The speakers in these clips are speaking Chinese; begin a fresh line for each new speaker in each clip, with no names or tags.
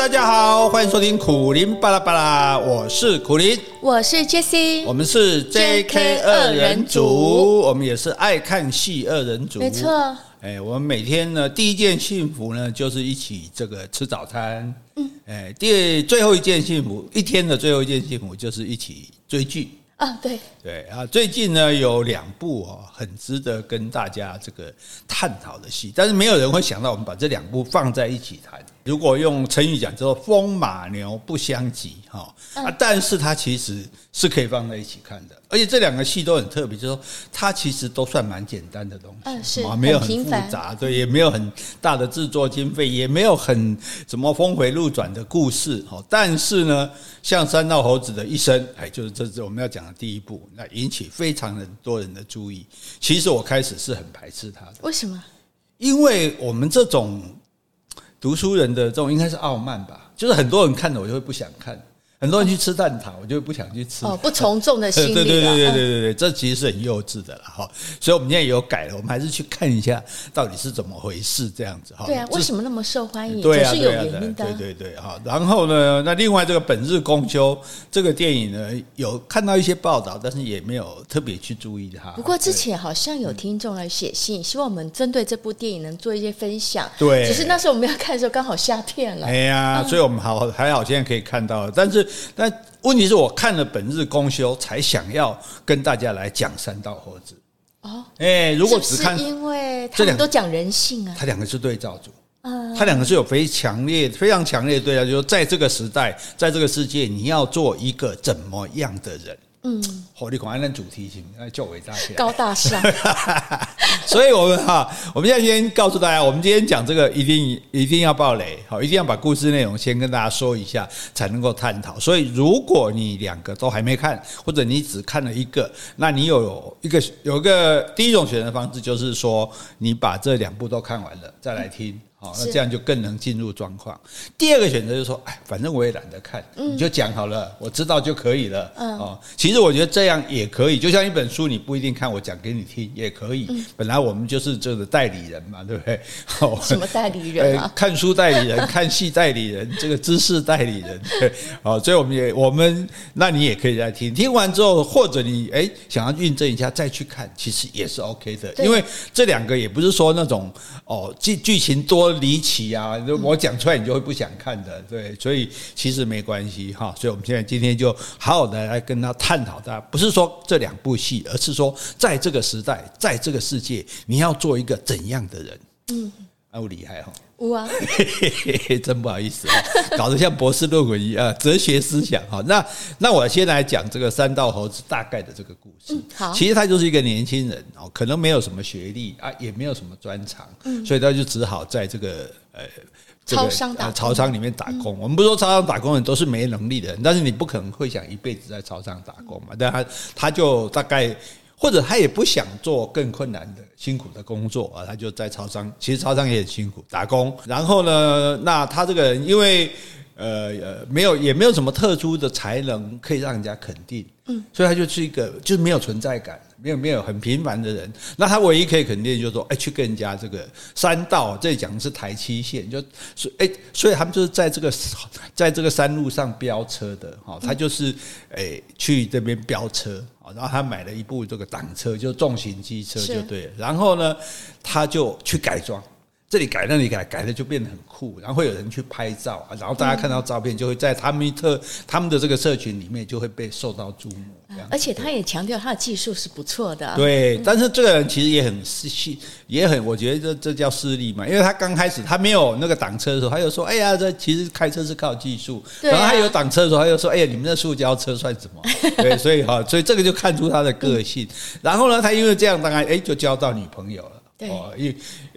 大家好，欢迎收听苦林巴拉巴拉，我是苦林，
我是 Jessie，
我们是 JK 二人组，我们也是爱看戏二人组，
没错。
哎，我们每天呢，第一件幸福呢，就是一起这个吃早餐。嗯，哎，第最后一件幸福，一天的最后一件幸福，就是一起追剧。
啊，对
对啊，最近呢有两部哦，很值得跟大家这个探讨的戏，但是没有人会想到我们把这两部放在一起谈。如果用成语讲，叫做风马牛不相及哈啊，但是它其实是可以放在一起看的，而且这两个戏都很特别，就是说它其实都算蛮简单的东西，
嗯，是
啊，没有很复杂，对，也没有很大的制作经费，也没有很什么峰回路转的故事哈，但是呢，像三道猴子的一生，哎，就是这是我们要讲的第一部，那引起非常的多人的注意。其实我开始是很排斥它的，
为什么？
因为我们这种。读书人的这种应该是傲慢吧，就是很多人看了我就会不想看。很多人去吃蛋挞，我就不想去吃。
哦，不从众的心理。
对对对对对对对，这其实是很幼稚的了哈。所以，我们现在也有改了，我们还是去看一下到底是怎么回事这样子哈。
对啊，为什么那么受欢迎？
对啊，
是有原因的。
对对对哈。然后呢，那另外这个本日公休这个电影呢，有看到一些报道，但是也没有特别去注意它。
不过之前好像有听众来写信，希望我们针对这部电影能做一些分享。
对。
只是那时候我们要看的时候刚好下片了。
哎呀，所以我们好还好，现在可以看到，但是但。问题是我看了本日公休，才想要跟大家来讲三道猴子。
哦，
哎，如果只看，
是因为他们都讲人性啊，
他两个是对照组，嗯，他两个是有非常强烈、非常强烈的对照，就是说在这个时代，在这个世界，你要做一个怎么样的人？嗯，火力狂爱那主题型，那较伟大些，
高大上。
所以，我们哈，我们现在先告诉大家，我们今天讲这个一定一定要爆雷，好，一定要把故事内容先跟大家说一下，才能够探讨。所以，如果你两个都还没看，或者你只看了一个，那你有一个有一个第一种选择方式，就是说你把这两部都看完了再来听。好，那这样就更能进入状况。第二个选择就是说，哎，反正我也懒得看，你就讲好了，我知道就可以了。嗯哦，其实我觉得这样也可以，就像一本书，你不一定看，我讲给你听也可以。本来我们就是这个代理人嘛，对不对？
什么代理人啊？
看书代理人，看戏代理人，这个知识代理人。对，好，所以我们也我们，那你也可以来听，听完之后，或者你哎想要印证一下再去看，其实也是 OK 的，因为这两个也不是说那种哦剧剧情多。离奇啊！我讲出来你就会不想看的，对，所以其实没关系哈。所以我们现在今天就好好的来跟他探讨，他不是说这两部戏，而是说在这个时代，在这个世界，你要做一个怎样的人？嗯，啊，我厉害哈。
哇，
真不好意思啊，搞得像博士论文一样，哲学思想哈。那那我先来讲这个三道猴子大概的这个故事。好，其实他就是一个年轻人哦，可能没有什么学历啊，也没有什么专长，所以他就只好在这个呃
超商打
超商里面打工。我们不说超商打工人都是没能力的人，但是你不可能会想一辈子在超商打工嘛。但他他就大概。或者他也不想做更困难的、辛苦的工作啊，他就在超商。其实超商也很辛苦，打工。然后呢，那他这个人因为呃呃没有也没有什么特殊的才能可以让人家肯定，嗯，所以他就是一个就是没有存在感。没有没有很平凡的人，那他唯一可以肯定就是说，哎，去跟人家这个山道，这里讲的是台七线，就所以哎，所以他们就是在这个在这个山路上飙车的哈，他就是哎去这边飙车啊，然后他买了一部这个挡车，就重型机车就对了，然后呢，他就去改装。这里改那里改，改了就变得很酷，然后会有人去拍照啊，然后大家看到照片就会在他们特他们的这个社群里面就会被受到注目。
而且他也强调他的技术是不错的。
对，但是这个人其实也很细，也很我觉得这这叫势利嘛，因为他刚开始他没有那个挡车的时候，他就说：“哎呀，这其实开车是靠技术。”然后他有挡车的时候，他就说：“哎呀，你们那塑胶车算什么？” 对，所以哈，所以这个就看出他的个性。然后呢，他因为这样，当然哎，就交到女朋友了。哦，有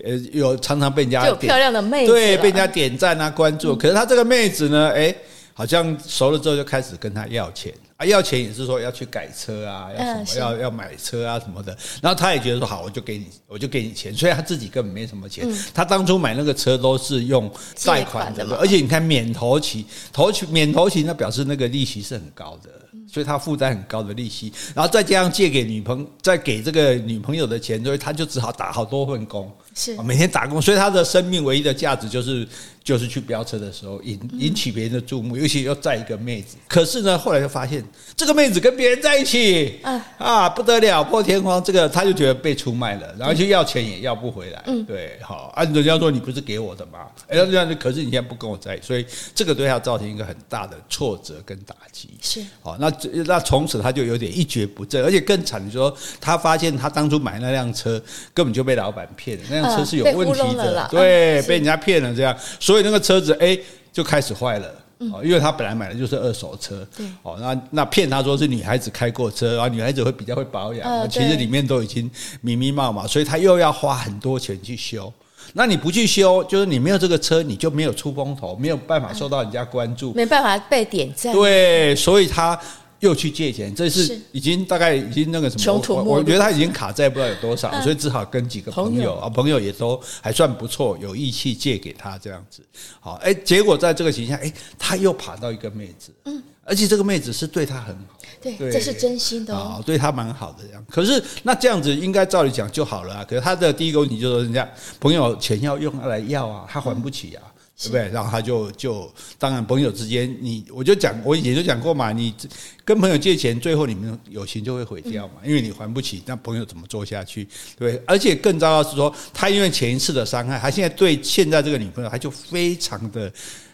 呃有常常被人家
有漂亮的妹子，
对，被人家点赞啊关注。可是他这个妹子呢，哎，好像熟了之后就开始跟他要钱啊，要钱也是说要去改车啊，要什么要要买车啊什么的。然后他也觉得说好，我就给你，我就给你钱。所以他自己根本没什么钱，他当初买那个车都是用贷款的，而且你看免头期，头期免头期，那表示那个利息是很高的。所以他负担很高的利息，然后再加上借给女朋友，再给这个女朋友的钱，所以他就只好打好多份工，是。每天打工。所以他的生命唯一的价值就是就是去飙车的时候引引起别人的注目，尤其要载一个妹子。可是呢，后来就发现这个妹子跟别人在一起，啊，不得了，破天荒，这个他就觉得被出卖了，然后就要钱也要不回来。嗯，对，好，按人家说你不是给我的吗？哎，这样可是你现在不跟我在一起，所以这个对他造成一个很大的挫折跟打击。
是，
好，那那从此他就有点一蹶不振，而且更惨的说，他发现他当初买那辆车根本就被老板骗了，那辆车是有问题的，对，被人家骗了这样。所以那个车子哎就开始坏了，哦，因为他本来买的就是二手车，哦，那那骗他说是女孩子开过车，然后女孩子会比较会保养，其实里面都已经密密麻麻，所以他又要花很多钱去修。那你不去修，就是你没有这个车，你就没有出风头，没有办法受到人家关注，
没办法被点赞。
对，所以他。又去借钱，这是已经大概已经那个什么，我我觉得他已经卡债不知道有多少，所以只好跟几个朋友啊，朋友也都还算不错，有义气借给他这样子。好，哎，结果在这个情况下，哎，他又爬到一个妹子，嗯，而且这个妹子是对他很好，
对，这是真心的哦，
对他蛮好的这样。可是那这样子应该照理讲就好了啊，可是他的第一个问题就是人家朋友钱要用来要啊，他还不起啊。对不对？然后他就就当然朋友之间，你我就讲，我以前就讲过嘛，你跟朋友借钱，最后你们友情就会毁掉嘛，因为你还不起，那朋友怎么做下去？对不对？而且更糟糕是说，他因为前一次的伤害，他现在对现在这个女朋友，他就非常的。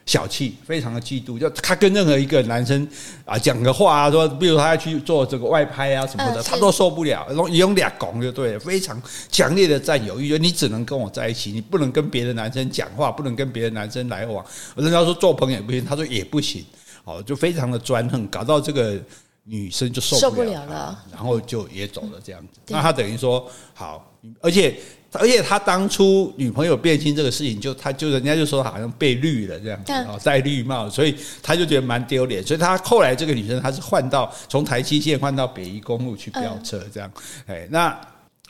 小气，非常的嫉妒。就他跟任何一个男生啊讲个话啊，说，比如他要去做这个外拍啊什么的，他都受不了。用俩拱就对了，非常强烈的占有欲，就你只能跟我在一起，你不能跟别的男生讲话，不能跟别的男生来往。人家说做朋友也不行，他说也不行。哦，就非常的专横，搞到这个女生就受不了了，然后就也走了这样子。那他等于说好，而且。而且他当初女朋友变心这个事情，就他就人家就说好像被绿了这样子哦，戴绿帽，所以他就觉得蛮丢脸。所以他后来这个女生，她是换到从台七线换到北宜公路去飙车这样。哎，那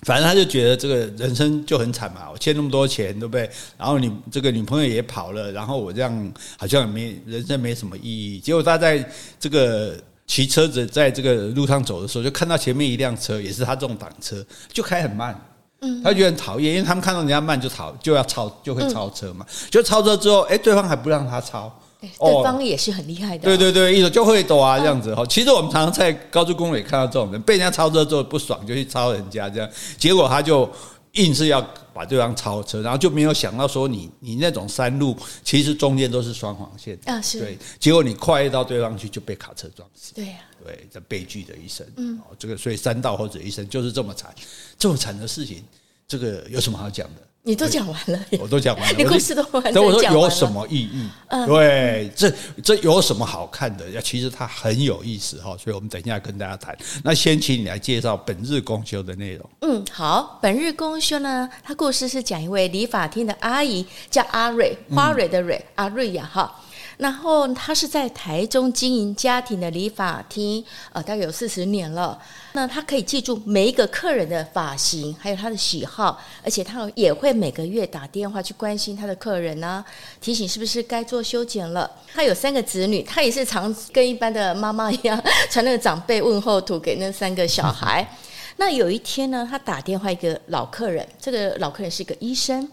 反正他就觉得这个人生就很惨嘛，我欠那么多钱，对不对？然后你这个女朋友也跑了，然后我这样好像也没人生没什么意义。结果他在这个骑车子在这个路上走的时候，就看到前面一辆车，也是他这种挡车，就开很慢。嗯，他觉得很讨厌，因为他们看到人家慢就超，就要超，就会超车嘛。就超车之后，哎，对方还不让他超，
对方也是很厉害的。
对对对，一种就会躲啊这样子哈。其实我们常常在高速公路也看到这种人，被人家超车之后不爽，就去超人家这样，结果他就硬是要把对方超车，然后就没有想到说你你那种山路其实中间都是双黄线啊，是对，结果你跨越到对方去就被卡车撞死。
对呀，
对，这悲剧的一生。嗯，这个所以山道或者一生就是这么惨。这么惨的事情，这个有什么好讲的？
你都讲完了，
我都讲完了，
你故事都完了。
所以我说有什么意义？嗯，对，这这有什么好看的？其实它很有意思哈。所以我们等一下跟大家谈。那先请你来介绍本日公休的内容。
嗯，好，本日公休呢，它故事是讲一位理发厅的阿姨，叫阿瑞，花蕊的蕊，嗯、阿瑞呀，哈。然后他是在台中经营家庭的理发厅，呃，大概有四十年了。那他可以记住每一个客人的发型，还有他的喜好，而且他也会每个月打电话去关心他的客人呢、提醒是不是该做修剪了。他有三个子女，他也是常跟一般的妈妈一样传那个长辈问候图给那三个小孩。那有一天呢，他打电话一个老客人，这个老客人是一个医生。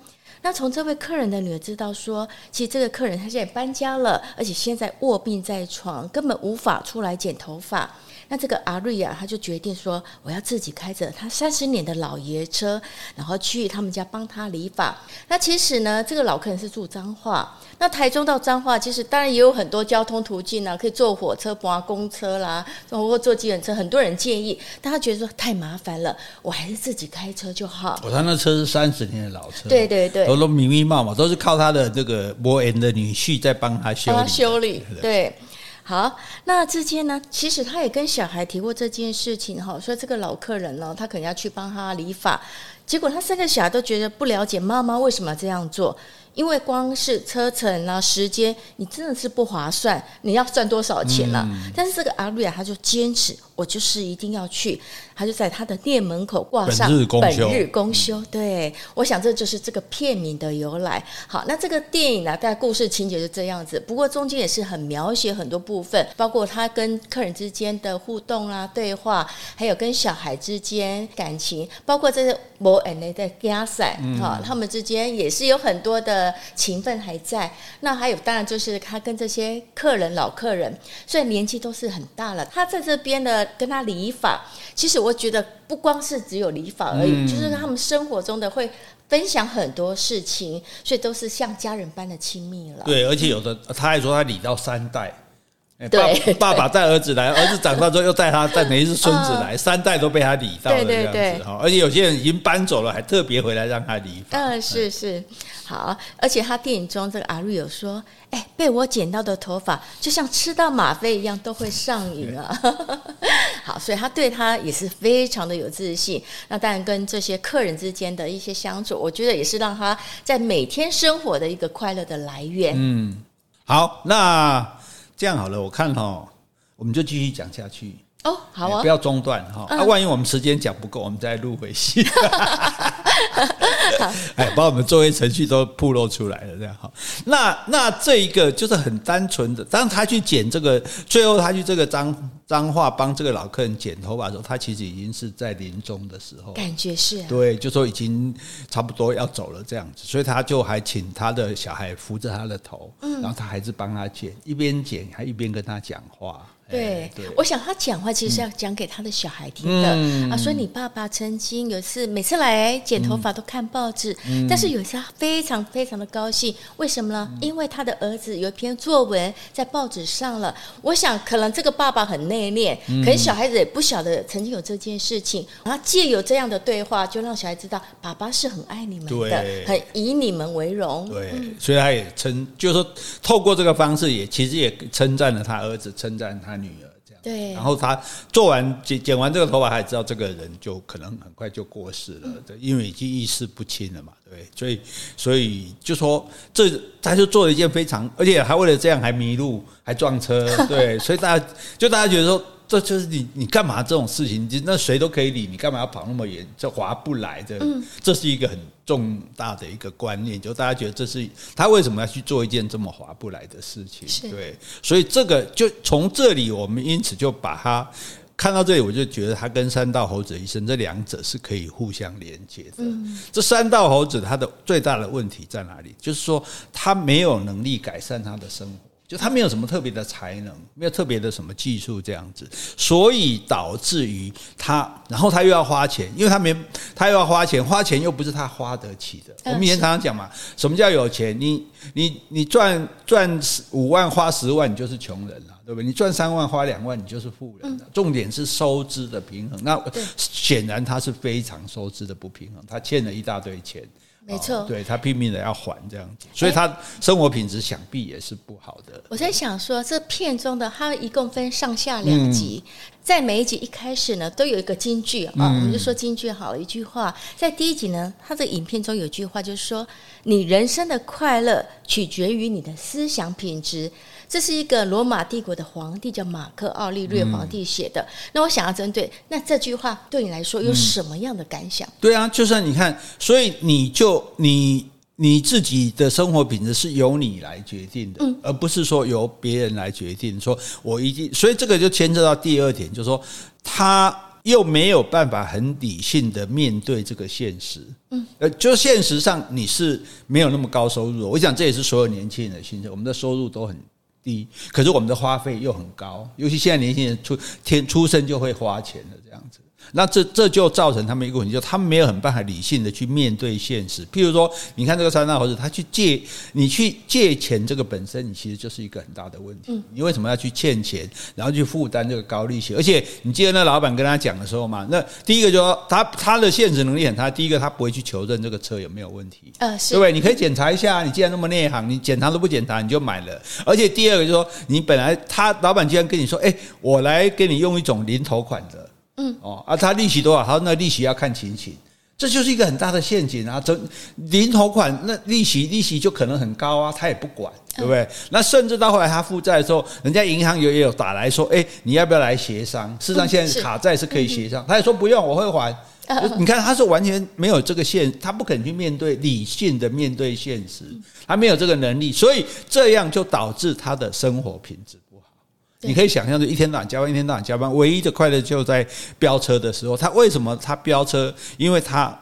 那从这位客人的女儿知道说，其实这个客人他现在搬家了，而且现在卧病在床，根本无法出来剪头发。那这个阿瑞亚他就决定说，我要自己开着他三十年的老爷车，然后去他们家帮他理发。那其实呢，这个老客人是住彰化，那台中到彰化其实当然也有很多交通途径啊，可以坐火车、坐公车啦，或坐计程车。很多人建议，但他觉得说太麻烦了，我还是自己开车就好。
我他那车是三十年的老车，
对对对，
都都密密麻麻，都是靠他的这个伯恩的女婿在帮他修理，帮他
修理，对。好，那之间呢，其实他也跟小孩提过这件事情哈，说这个老客人呢，他可能要去帮他理发，结果他三个小孩都觉得不了解妈妈为什么这样做。因为光是车程啊、时间，你真的是不划算。你要赚多少钱了？嗯、但是这个阿瑞亚他就坚持，我就是一定要去。他就在他的店门口挂上“本日公休”。对，我想这就是这个片名的由来。好，那这个电影呢，大概故事情节就这样子。不过中间也是很描写很多部分，包括他跟客人之间的互动啊、对话，还有跟小孩之间感情，包括这些摩恩雷的加赛，哈，他们之间也是有很多的。的情分还在。那还有，当然就是他跟这些客人、老客人，虽然年纪都是很大了，他在这边的跟他理发，其实我觉得不光是只有理发而已，嗯、就是他们生活中的会分享很多事情，所以都是像家人般的亲密了。
对，而且有的他还说他理到三代。对，爸爸带儿子来，儿子长大之后又带他带每一次孙子来，三代都被他理到了这样子哈。而且有些人已经搬走了，还特别回来让他理。
嗯，是是，好。而且他电影中这个阿瑞有说，哎，被我剪到的头发就像吃到吗啡一样，都会上瘾啊。好，所以他对他也是非常的有自信。那当然跟这些客人之间的一些相处，我觉得也是让他在每天生活的一个快乐的来源。
嗯，好，那。这样好了，我看哈，我们就继续讲下去。
哦，好啊，
不要中断哈。那、嗯啊、万一我们时间讲不够，我们再录回去。哎，把我们作业程序都暴露出来了，这样哈。那那这一个就是很单纯的，当他去剪这个，最后他去这个脏脏话帮这个老客人剪头发的时候，他其实已经是在临终的时候，
感觉是、啊、
对，就说已经差不多要走了这样子，所以他就还请他的小孩扶着他的头，嗯，然后他还是帮他剪，一边剪还一边跟他讲话。
对，对，我想他讲话其实是要讲给他的小孩听的、嗯、啊。所以你爸爸曾经有一次每次来剪头发都看报纸，嗯、但是有一次他非常非常的高兴，为什么呢？因为他的儿子有一篇作文在报纸上了。我想可能这个爸爸很内敛，可能小孩子也不晓得曾经有这件事情。然后借有这样的对话，就让小孩知道爸爸是很爱你们的，很以你们为荣。
对，所以他也称，就是说透过这个方式，也其实也称赞了他儿子，称赞他。女儿这样，对，然后他做完剪剪完这个头发，还知道这个人就可能很快就过世了，对，因为已经意识不清了嘛，对，所以所以就说这他就做了一件非常，而且还为了这样还迷路，还撞车，对，所以大家就大家觉得说。这就是你，你干嘛这种事情？那谁都可以理，你干嘛要跑那么远？这划不来的，这是一个很重大的一个观念，就大家觉得这是他为什么要去做一件这么划不来的事情？对，所以这个就从这里，我们因此就把它看到这里，我就觉得他跟三道猴子的一生这两者是可以互相连接的。这三道猴子他的最大的问题在哪里？就是说他没有能力改善他的生活。就他没有什么特别的才能，没有特别的什么技术这样子，所以导致于他，然后他又要花钱，因为他没，他又要花钱，花钱又不是他花得起的。我们以前常常讲嘛，什么叫有钱？你你你赚赚五万花十万，你就是穷人了，对不对？你赚三万花两万，你就是富人了。重点是收支的平衡。那显然他是非常收支的不平衡，他欠了一大堆钱。
没错，
对他拼命的要还这样子，所以他生活品质想必也是不好的。
我在想说，这片中的他一共分上下两集，在每一集一开始呢，都有一个金句啊，我们就说金句好了，一句话。在第一集呢，他的影片中有句话，就是说，你人生的快乐取决于你的思想品质。这是一个罗马帝国的皇帝叫马克奥利略皇帝写的。嗯、那我想要针对那这句话对你来说有什么样的感想？
嗯、对啊，就算你看，所以你就你你自己的生活品质是由你来决定的，嗯、而不是说由别人来决定。说我一定，所以这个就牵涉到第二点，就是说他又没有办法很理性的面对这个现实。嗯，呃，就现实上你是没有那么高收入的。我想这也是所有年轻人的心声，我们的收入都很。低，可是我们的花费又很高，尤其现在年轻人出天出生就会花钱的这样子。那这这就造成他们一个问题，就他们没有很办法理性的去面对现实。譬如说，你看这个三大猴子，他去借，你去借钱，这个本身你其实就是一个很大的问题。你为什么要去欠钱，然后去负担这个高利息？而且你记得那老板跟他讲的时候嘛，那第一个就说他他的现实能力很差，第一个他不会去求证这个车有没有问题，呃，是对不对？你可以检查一下，你既然那么内行，你检查都不检查你就买了。而且第二个就是说，你本来他老板既然跟你说，哎，我来给你用一种零头款的。嗯哦啊，他利息多少？他说那利息要看情形，这就是一个很大的陷阱啊！这零头款那利息利息就可能很高啊，他也不管，对不对？那甚至到后来他负债的时候，人家银行有也有打来说，哎，你要不要来协商？事实上现在卡债是可以协商，他也说不用，我会还。你看他是完全没有这个现，他不肯去面对理性的面对现实，他没有这个能力，所以这样就导致他的生活品质。你可以想象，就一天到晚加班，一天到晚加班，唯一的快乐就在飙车的时候。他为什么他飙车？因为他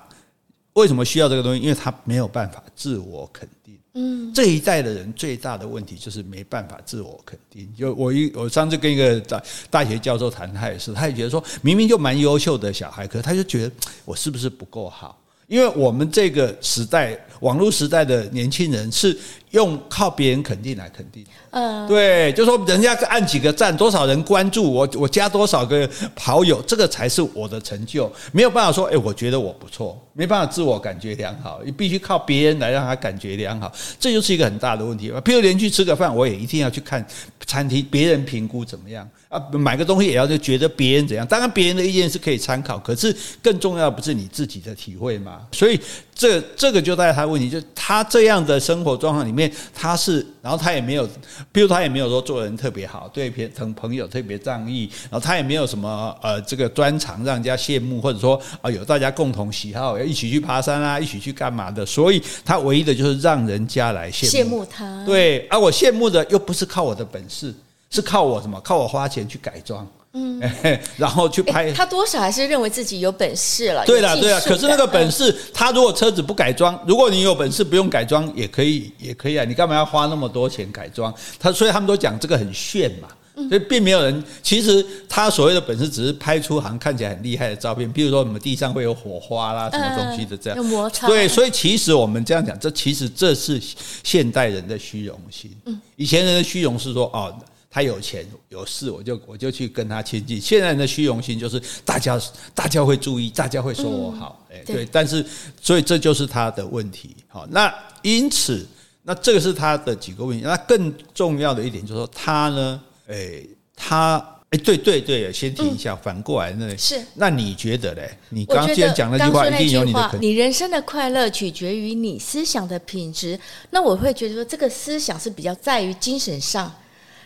为什么需要这个东西？因为他没有办法自我肯定。嗯，这一代的人最大的问题就是没办法自我肯定。就我一我上次跟一个大大学教授谈，他也是，他也觉得说明明就蛮优秀的小孩，可他就觉得我是不是不够好？因为我们这个时代，网络时代的年轻人是用靠别人肯定来肯定。嗯，对，就说人家按几个赞，多少人关注我，我加多少个好友，这个才是我的成就。没有办法说，诶，我觉得我不错，没办法自我感觉良好，你必须靠别人来让他感觉良好，这就是一个很大的问题。譬如连去吃个饭，我也一定要去看餐厅，别人评估怎么样啊？买个东西也要就觉得别人怎样。当然，别人的意见是可以参考，可是更重要的不是你自己的体会吗？所以。这这个就带他的问题，就是他这样的生活状况里面，他是，然后他也没有，比如他也没有说做人特别好，对别朋朋友特别仗义，然后他也没有什么呃这个专长让人家羡慕，或者说啊有大家共同喜好，要一起去爬山啊，一起去干嘛的，所以他唯一的就是让人家来羡慕，
羡慕他。
对，而我羡慕的又不是靠我的本事，是靠我什么？靠我花钱去改装。嗯，然后去拍，
他多少还是认为自己有本事了。
对了，对了，可是那个本事，他如果车子不改装，如果你有本事不用改装也可以，也可以啊。你干嘛要花那么多钱改装？他所以他们都讲这个很炫嘛，所以并没有人。其实他所谓的本事，只是拍出好像看起来很厉害的照片，比如说什么地上会有火花啦，什么东西的这样。有摩擦。对，所以其实我们这样讲，这其实这是现代人的虚荣心。嗯，以前人的虚荣是说哦。他有钱有势，我就我就去跟他亲近。现在人的虚荣心就是大家大家会注意，大家会说我好，哎、嗯，对。但是所以这就是他的问题。好，那因此，那这个是他的几个问题。那更重要的一点就是说，他呢，哎，他哎，对对对，先停一下，嗯、反过来那是。那你觉得嘞？你刚既然讲那句话，一定有你的。
你人生的快乐取决于你思想的品质。那我会觉得说，这个思想是比较在于精神上。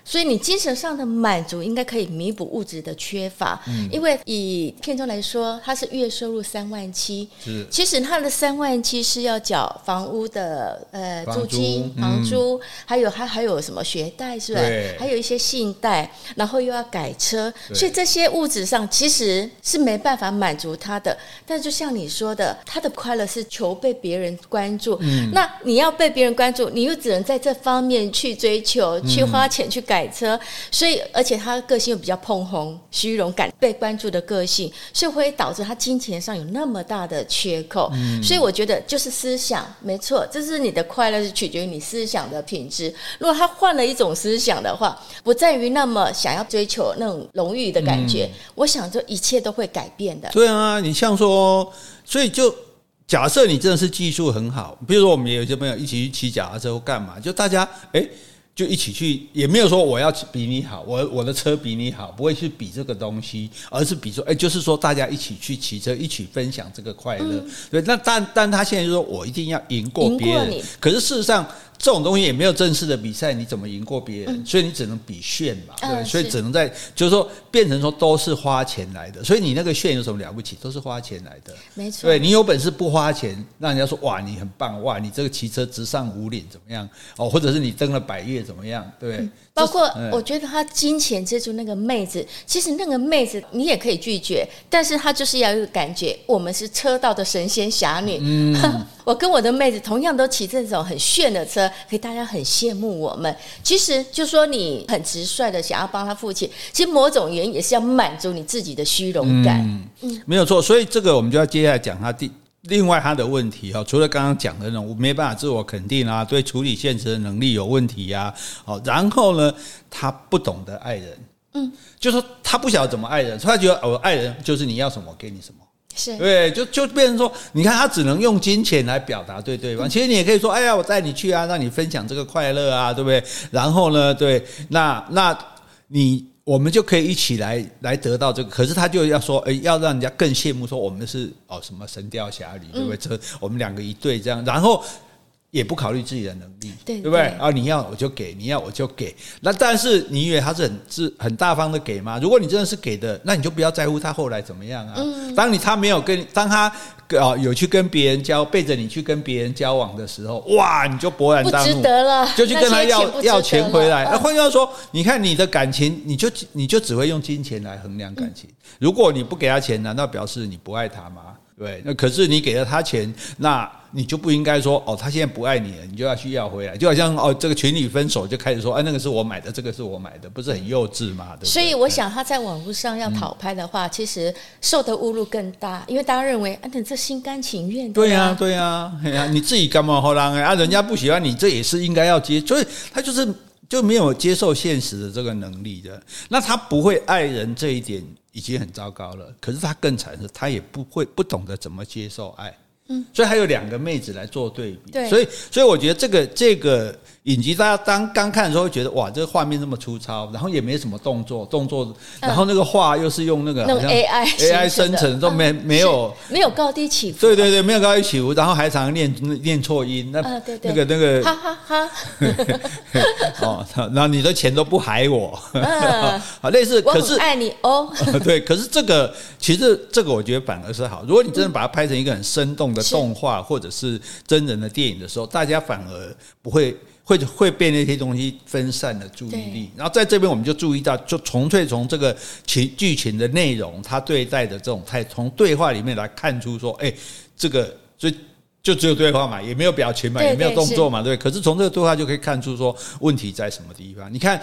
所以你精神上的满足应该可以弥补物质的缺乏，嗯，因为以片中来说，他是月收入三万七，是，其实他的三万七是要缴房屋的呃租金、房租，还有他还有什么学贷是吧？对，还有一些信贷，然后又要改车，所以这些物质上其实是没办法满足他的。但就像你说的，他的快乐是求被别人关注，嗯，那你要被别人关注，你又只能在这方面去追求，去花钱去改。改车，所以而且他个性又比较碰红、虚荣感、被关注的个性，所以会导致他金钱上有那么大的缺口。嗯，所以我觉得就是思想没错，这是你的快乐是取决于你思想的品质。如果他换了一种思想的话，不在于那么想要追求那种荣誉的感觉，嗯，我想这一切都会改变的。
对啊，你像说，所以就假设你真的是技术很好，比如说我们也有些朋友一起去骑脚踏车或干嘛，就大家哎。诶就一起去，也没有说我要比你好，我我的车比你好，不会去比这个东西，而是比说，哎，就是说大家一起去骑车，一起分享这个快乐。嗯、对，那但但他现在就说我一定要赢过别人，可是事实上。这种东西也没有正式的比赛，你怎么赢过别人？嗯、所以你只能比炫嘛，对，嗯、所以只能在就是说变成说都是花钱来的，所以你那个炫有什么了不起？都是花钱来的，
没错。
对，你有本事不花钱，让人家说哇你很棒哇，你这个骑车直上五岭怎么样？哦，或者是你登了百越怎么样？对。嗯
包括我觉得他金钱接触那个妹子，其实那个妹子你也可以拒绝，但是他就是要有感觉，我们是车道的神仙侠女。嗯，我跟我的妹子同样都骑这种很炫的车，可以大家很羡慕我们。其实就说你很直率的想要帮他付钱，其实某种原因也是要满足你自己的虚荣感。
嗯，没有错。所以这个我们就要接下来讲他第。另外，他的问题哈，除了刚刚讲的那种没办法自我肯定啊，对处理现实的能力有问题呀，好，然后呢，他不懂得爱人，嗯，就说他不晓得怎么爱人，所以他觉得我爱人就是你要什么给你什么，是对，就就变成说，你看他只能用金钱来表达对对方，其实你也可以说，哎呀，我带你去啊，让你分享这个快乐啊，对不对？然后呢，对，那那你。我们就可以一起来来得到这个，可是他就要说，诶，要让人家更羡慕，说我们是哦什么神雕侠侣，对不对？这我们两个一对这样，然后也不考虑自己的能力，对对不对？啊，你要我就给，你要我就给。那但是你以为他是很是很大方的给吗？如果你真的是给的，那你就不要在乎他后来怎么样啊。当你他没有跟，当他。啊，有去跟别人交，背着你去跟别人交往的时候，哇，你就勃然大怒，就去跟他要要钱回来。那换句话说，你看你的感情，你就你就只会用金钱来衡量感情。如果你不给他钱，难道表示你不爱他吗？对，那可是你给了他钱，那你就不应该说哦，他现在不爱你了，你就要去要回来，就好像哦，这个情侣分手就开始说，哎，那个是我买的，这个是我买的，不是很幼稚吗？对对，
所以我想他在网络上要讨拍的话，嗯、其实受的侮辱更大，因为大家认为，啊，你这心甘情愿的。
对呀、啊，对呀、啊，哎呀，你自己干嘛好让啊？人家不喜欢你，这也是应该要接，所以他就是就没有接受现实的这个能力的，那他不会爱人这一点。已经很糟糕了，可是他更惨是，他也不会不懂得怎么接受爱。嗯，所以还有两个妹子来做对比。对，所以所以我觉得这个这个。影集大家当刚看的时候会觉得哇，这个画面这么粗糙，然后也没什么动作，动作，然后那个画又是用那个好像
AI
AI 生成，都没没有
没有高低起伏，
对对对，没有高低起伏，然后还常常念念错音，那那个那个
哈哈哈，
哦，然后你的钱都不还我，好类似，可是
爱你哦，
对，可是这个其实这个我觉得反而是好，如果你真的把它拍成一个很生动的动画或者是真人的电影的时候，大家反而不会。会会被那些东西分散了注意力，然后在这边我们就注意到，就纯粹从这个情剧情的内容，他对待的这种态，从对话里面来看出说，哎，这个就就只有对话嘛，也没有表情嘛，也没有动作嘛，对。可是从这个对话就可以看出说问题在什么地方。你看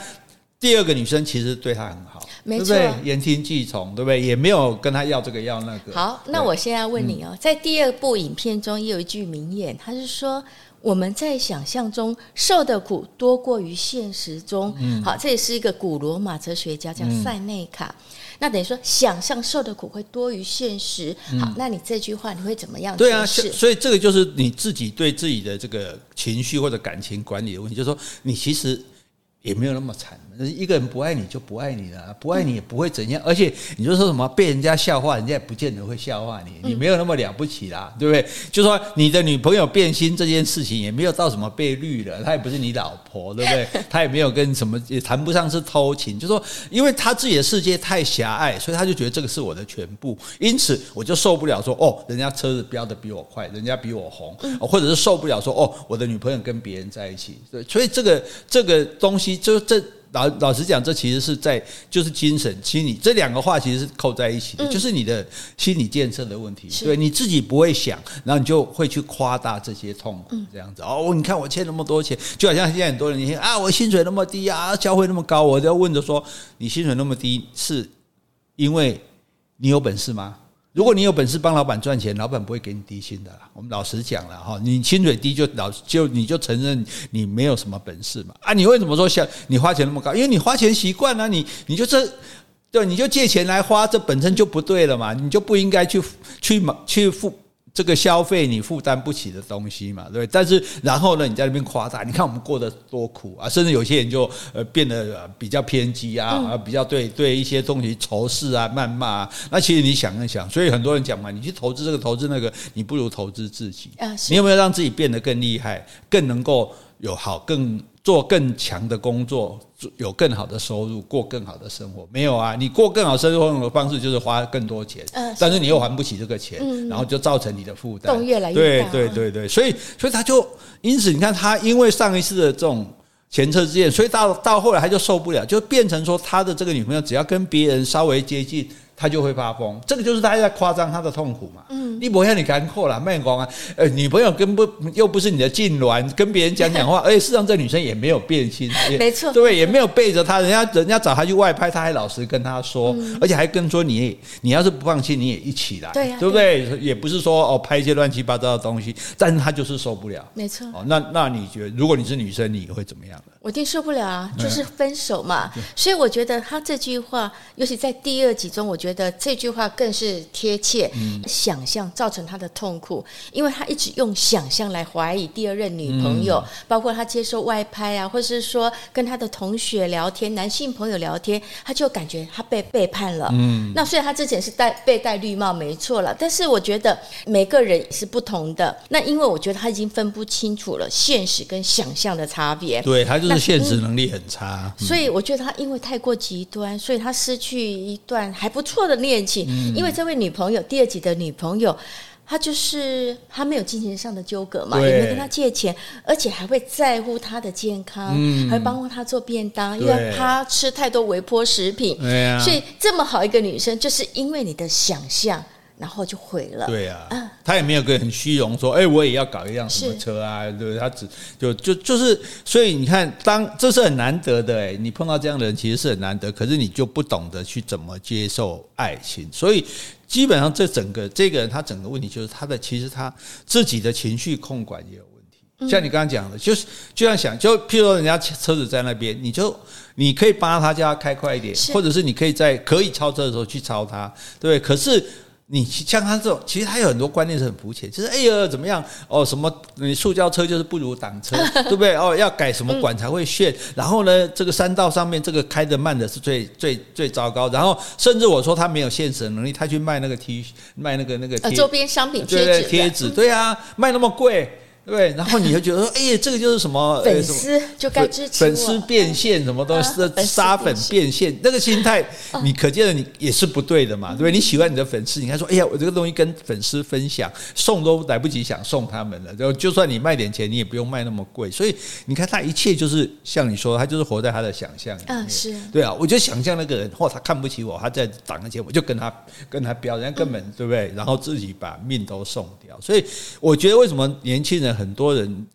第二个女生其实对他很好，没错对？言听计从，对不对？也没有跟他要这个要那个。
好，那我现在问你哦，在第二部影片中也有一句名言，他是说。我们在想象中受的苦多过于现实中。嗯，好，这也是一个古罗马哲学家叫塞内卡。嗯、那等于说，想象受的苦会多于现实。嗯、好，那你这句话你会怎么样？
对啊，所以这个就是你自己对自己的这个情绪或者感情管理的问题，就是说你其实也没有那么惨。一个人不爱你就不爱你了，不爱你也不会怎样。而且你就说什么被人家笑话，人家也不见得会笑话你，你没有那么了不起啦，对不对？就说你的女朋友变心这件事情也没有到什么被绿了，她也不是你老婆，对不对？她也没有跟什么，也谈不上是偷情。就说因为她自己的世界太狭隘，所以她就觉得这个是我的全部，因此我就受不了说哦，人家车子飙得比我快，人家比我红，或者是受不了说哦，我的女朋友跟别人在一起。对，所以这个这个东西就这。老老实讲，这其实是在就是精神心理这两个话其实是扣在一起的，就是你的心理建设的问题。对，你自己不会想，然后你就会去夸大这些痛苦，这样子。哦，你看我欠那么多钱，就好像现在很多人，你看啊，我薪水那么低啊，消费那么高，我就要问着说，你薪水那么低，是因为你有本事吗？如果你有本事帮老板赚钱，老板不会给你低薪的啦。我们老实讲了哈，你薪水低就老就你就承认你没有什么本事嘛。啊，你为什么说像你花钱那么高？因为你花钱习惯了，你你就这对，你就借钱来花，这本身就不对了嘛，你就不应该去去去付。这个消费你负担不起的东西嘛，对不对？但是然后呢，你在那边夸大，你看我们过得多苦啊！甚至有些人就呃变得比较偏激啊，啊，比较对对一些东西仇视啊、谩骂啊。那其实你想一想，所以很多人讲嘛，你去投资这个投资那个，你不如投资自己。你有没有让自己变得更厉害，更能够有好更？做更强的工作，有更好的收入，过更好的生活，没有啊？你过更好生活的方式就是花更多钱，但是你又还不起这个钱，然后就造成你的负担
越来越大。
对对对对，所以所以他就因此你看他因为上一次的这种前车之鉴，所以到到后来他就受不了，就变成说他的这个女朋友只要跟别人稍微接近。他就会发疯，这个就是他在夸张他的痛苦嘛。嗯，你不要你干扣了，卖光啊！呃，女朋友跟不又不是你的痉挛，跟别人讲讲话，而 且事实上这女生也没有变心，
没错，
对，也没有背着他，人家人家找他去外拍，他还老实跟他说，嗯、而且还跟说你，你要是不放心，你也一起来，对呀、啊，对不对？对也不是说哦拍一些乱七八糟的东西，但是他就是受不了，
没错。
哦，那那你觉得，如果你是女生，你会怎么样？
我一定受不了啊，就是分手嘛。嗯、所以我觉得他这句话，尤其在第二集中，我觉得这句话更是贴切。嗯、想象造成他的痛苦，因为他一直用想象来怀疑第二任女朋友，嗯、包括他接受外拍啊，或是说跟他的同学聊天、男性朋友聊天，他就感觉他被背叛了。嗯，那虽然他之前是戴被戴绿帽，没错了，但是我觉得每个人是不同的。那因为我觉得他已经分不清楚了现实跟想象的差别。
对，他就是。现实能力很差，
嗯，所以我觉得他因为太过极端，所以他失去一段还不错的恋情。因为这位女朋友，第二集的女朋友，她就是她没有金钱上的纠葛嘛，也没跟他借钱，而且还会在乎他的健康，还会帮他做便当，因为他吃太多微波食品。所以这么好一个女生，就是因为你的想象。然后就毁了。
对啊，他也没有个很虚荣说，哎，我也要搞一辆什么车啊？对，他只就就就是，所以你看，当这是很难得的，哎，你碰到这样的人其实是很难得，可是你就不懂得去怎么接受爱情，所以基本上这整个这个人他整个问题就是他的其实他自己的情绪控管也有问题。像你刚刚讲的，就是就像想，就譬如说人家车子在那边，你就。你可以帮他叫他开快一点，或者是你可以在可以超车的时候去超他，对不对？可是你像他这种，其实他有很多观念是很肤浅，就是哎呀怎么样哦什么你塑胶车就是不如挡车，对不对？哦要改什么管才会炫，然后呢这个山道上面这个开的慢的是最最最糟糕，然后甚至我说他没有现实的能力，他去卖那个 T 卖那个那个
呃周边商品贴纸
贴纸，对啊卖那么贵。对，然后你就觉得说，哎呀，这个就是什么
粉丝就该支持
粉丝变现，什么东西杀粉变现，那个心态，你可见的你也是不对的嘛，对不对？你喜欢你的粉丝，你看说，哎呀，我这个东西跟粉丝分享，送都来不及想送他们了，就就算你卖点钱，你也不用卖那么贵。所以你看他一切就是像你说，他就是活在他的想象里面。
嗯，是
对啊，我就想象那个人，或他看不起我，他在挡个钱，我就跟他 跟他飙，人家根本对不对？然后自己把命都送掉。所以我觉得为什么年轻人很多人。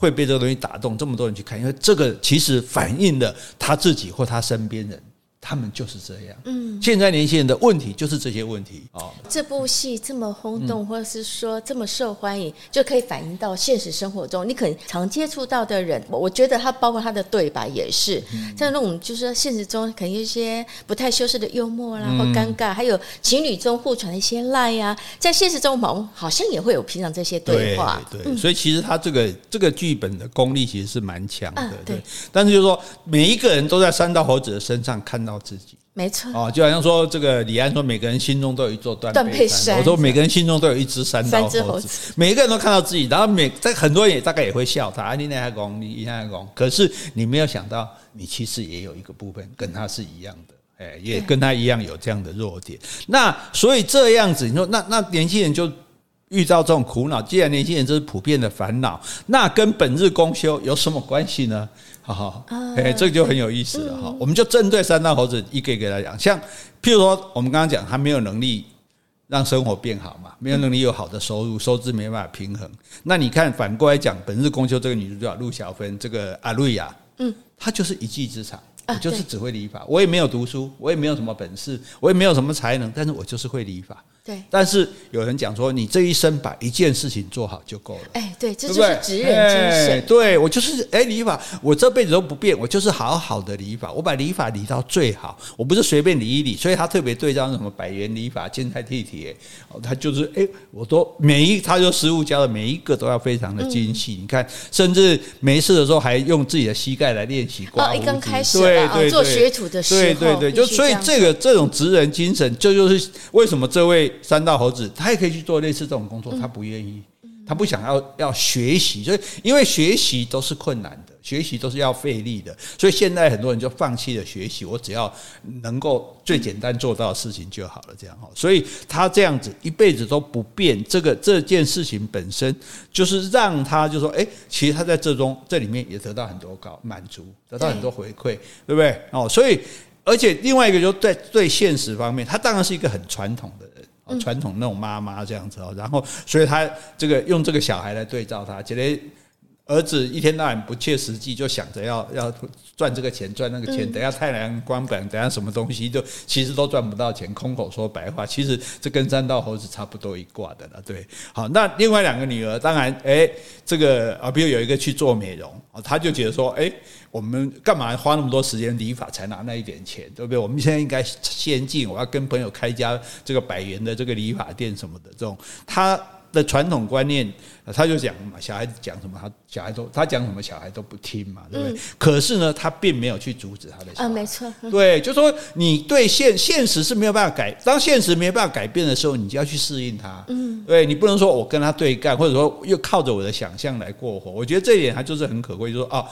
会被这个东西打动，这么多人去看，因为这个其实反映了他自己或他身边人。他们就是这样。嗯，现在年轻人的问题就是这些问题啊。
这部戏这么轰动，或者是说这么受欢迎，就可以反映到现实生活中，你可能常接触到的人。我觉得他包括他的对白也是，像那种就是说现实中可能有一些不太修饰的幽默啦，或尴尬，还有情侣中互传的一些赖呀，在现实中好好像也会有平常这些对话。
对，所以其实他这个这个剧本的功力其实是蛮强的。对，但是就是说每一个人都在三道猴子的身上看到。自己。
没错。
哦，就好像说这个李安说，每个人心中都有一座断背山。我说每个人心中都有一只山刀猴子，每个人都看到自己，然后每在很多人也大概也会笑他，你那还讲你那还讲，可是你没有想到，你其实也有一个部分跟他是一样的，哎，也跟他一样有这样的弱点。那所以这样子，你说那那年轻人就遇到这种苦恼，既然年轻人这是普遍的烦恼，那跟本日公休有什么关系呢？好好，哎，这个就很有意思了哈。我们就针对三大猴子一个一个来讲，像譬如说，我们刚刚讲他没有能力让生活变好嘛，没有能力有好的收入，收支没办法平衡。那你看反过来讲，本日公休这个女主角陆小芬，这个阿瑞亚，嗯，她就是一技之长，我就是只会理发，我也没有读书，我也没有什么本事，我也没有什么才能，但是我就是会理发。对，但是有人讲说，你这一生把一件事情做好就够了。
哎，对，这就是职人精神。
对，我就是哎，理法，我这辈子都不变，我就是好好的理法，我把理法理到最好，我不是随便理一理。所以他特别对照什么百元理法、金彩剃剃，哦，他就是哎，我都每一，他就师傅教的每一个都要非常的精细。你看，甚至没事的时候还用自己的膝盖来练习刮胡子。
一刚开始，对对，做学徒的时候，
对对对，就所以这个这种职人精神，这就是为什么这位。山道猴子，他也可以去做类似这种工作，他不愿意，他不想要要学习，所以因为学习都是困难的，学习都是要费力的，所以现在很多人就放弃了学习，我只要能够最简单做到的事情就好了，这样哈，所以他这样子一辈子都不变，这个这件事情本身就是让他就说，哎，其实他在这中这里面也得到很多高满足，得到很多回馈，对不对？哦，所以而且另外一个就在对现实方面，他当然是一个很传统的人。传统那种妈妈这样子哦，然后所以他这个用这个小孩来对照他，觉得儿子一天到晚不切实际，就想着要要赚这个钱赚那个钱，等下太阳光板，等下什么东西就其实都赚不到钱，空口说白话，其实这跟三道猴子差不多一挂的了。对，好，那另外两个女儿，当然哎，这个啊，比如有一个去做美容，他就觉得说，哎。我们干嘛花那么多时间理发才拿那一点钱，对不对？我们现在应该先进，我要跟朋友开一家这个百元的这个理发店什么的，这种他的传统观念，他就讲嘛，小孩子讲什么，他小孩都他讲什么，小孩都不听嘛，对不对？嗯、可是呢，他并没有去阻止他的小孩。啊，没错。对，就说你对现现实是没有办法改，当现实没有办法改变的时候，你就要去适应它。嗯，对，你不能说我跟他对干，或者说又靠着我的想象来过活。我觉得这一点他就是很可贵，就是说啊。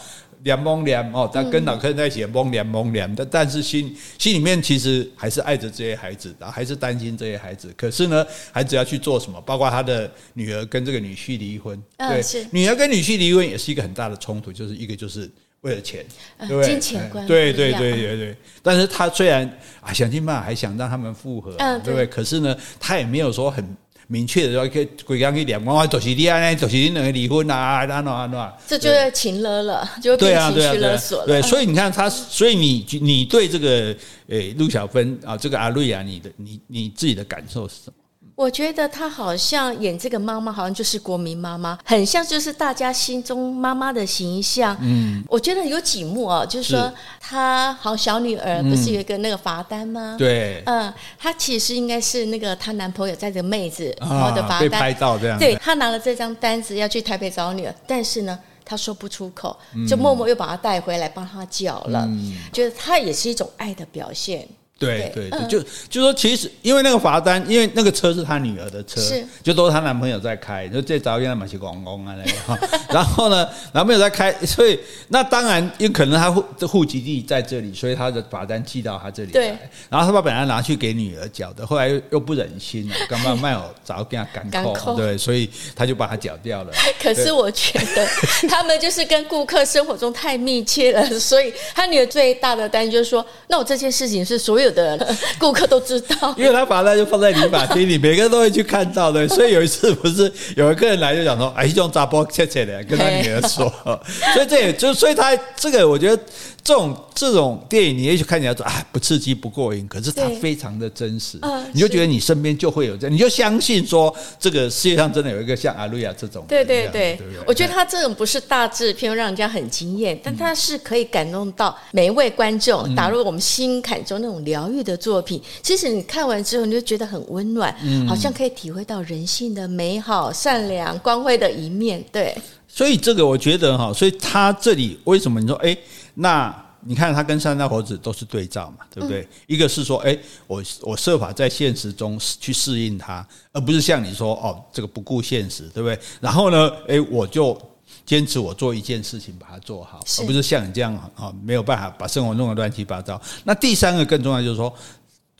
两蒙两哦，他跟老客人在一起懵两蒙两，但但是心心里面其实还是爱着这些孩子，然后还是担心这些孩子。可是呢，孩子要去做什么？包括他的女儿跟这个女婿离婚，对，女儿跟女婿离婚也是一个很大的冲突，就是一个就是。为了钱，
呃、
对不对？
金钱观，
对对对对对。但是他虽然啊想尽办法，还想让他们复合，
嗯、
对不对？可是呢，他也没有说很明确的说，可以鬼刚一点，我就是你啊，就是你两个离婚啊，那那那。
这就是情勒了，就变情绪勒索了。
对，所以你看他，所以你你对这个诶陆小芬啊，这个阿瑞啊，你的你你自己的感受是什么？
我觉得她好像演这个妈妈，好像就是国民妈妈，很像就是大家心中妈妈的形象。嗯，我觉得有几幕哦，就是说她好小女儿不是有一个那个罚单吗？
对，
嗯，她其实应该是那个她男朋友在这个妹子然后的罚单，
被拍到这样。
对，她拿了这张单子要去台北找女儿，但是呢，她说不出口，就默默又把她带回来帮她缴了。觉得她也是一种爱的表现。
对对对，就就说其实因为那个罚单，因为那个车是他女儿的车，是就都是她男朋友在开，就这早应该买些广工啊那个，然后呢，男朋友在开，所以那当然因为可能他户户籍地在这里，所以他的罚单寄到他这里来，对然后他把本来拿去给女儿缴的，后来又又不忍心了，干嘛卖我早给他赶扣，对，所以他就把它缴掉了。
可是我觉得 他们就是跟顾客生活中太密切了，所以他女儿最大的担心就是说，那我这件事情是所有。有的顾客都知道，
因为他把它就放在理发厅里，每个人都会去看到的。所以有一次不是有一个人来就讲说：“哎，这种杂波切切的，跟他女儿说。”所以这也就所以他这个我觉得。这种这种电影，你也许看起来说啊不刺激不过瘾，可是它非常的真实，呃、你就觉得你身边就会有这样，你就相信说这个世界上真的有一个像阿瑞亚这种。
对对对，我觉得他这种不是大制片让人家很惊艳，但他是可以感动到每一位观众，打入我们心坎中那种疗愈的作品。其实你看完之后，你就觉得很温暖，好像可以体会到人性的美好、善良、光辉的一面。对，
所以这个我觉得哈，所以他这里为什么你说哎？那你看他跟三大猴子都是对照嘛，对不对？嗯、一个是说，哎，我我设法在现实中去适应他，而不是像你说，哦，这个不顾现实，对不对？然后呢，哎，我就坚持我做一件事情把它做好，而不是像你这样啊，没有办法把生活弄得乱七八糟。那第三个更重要就是说，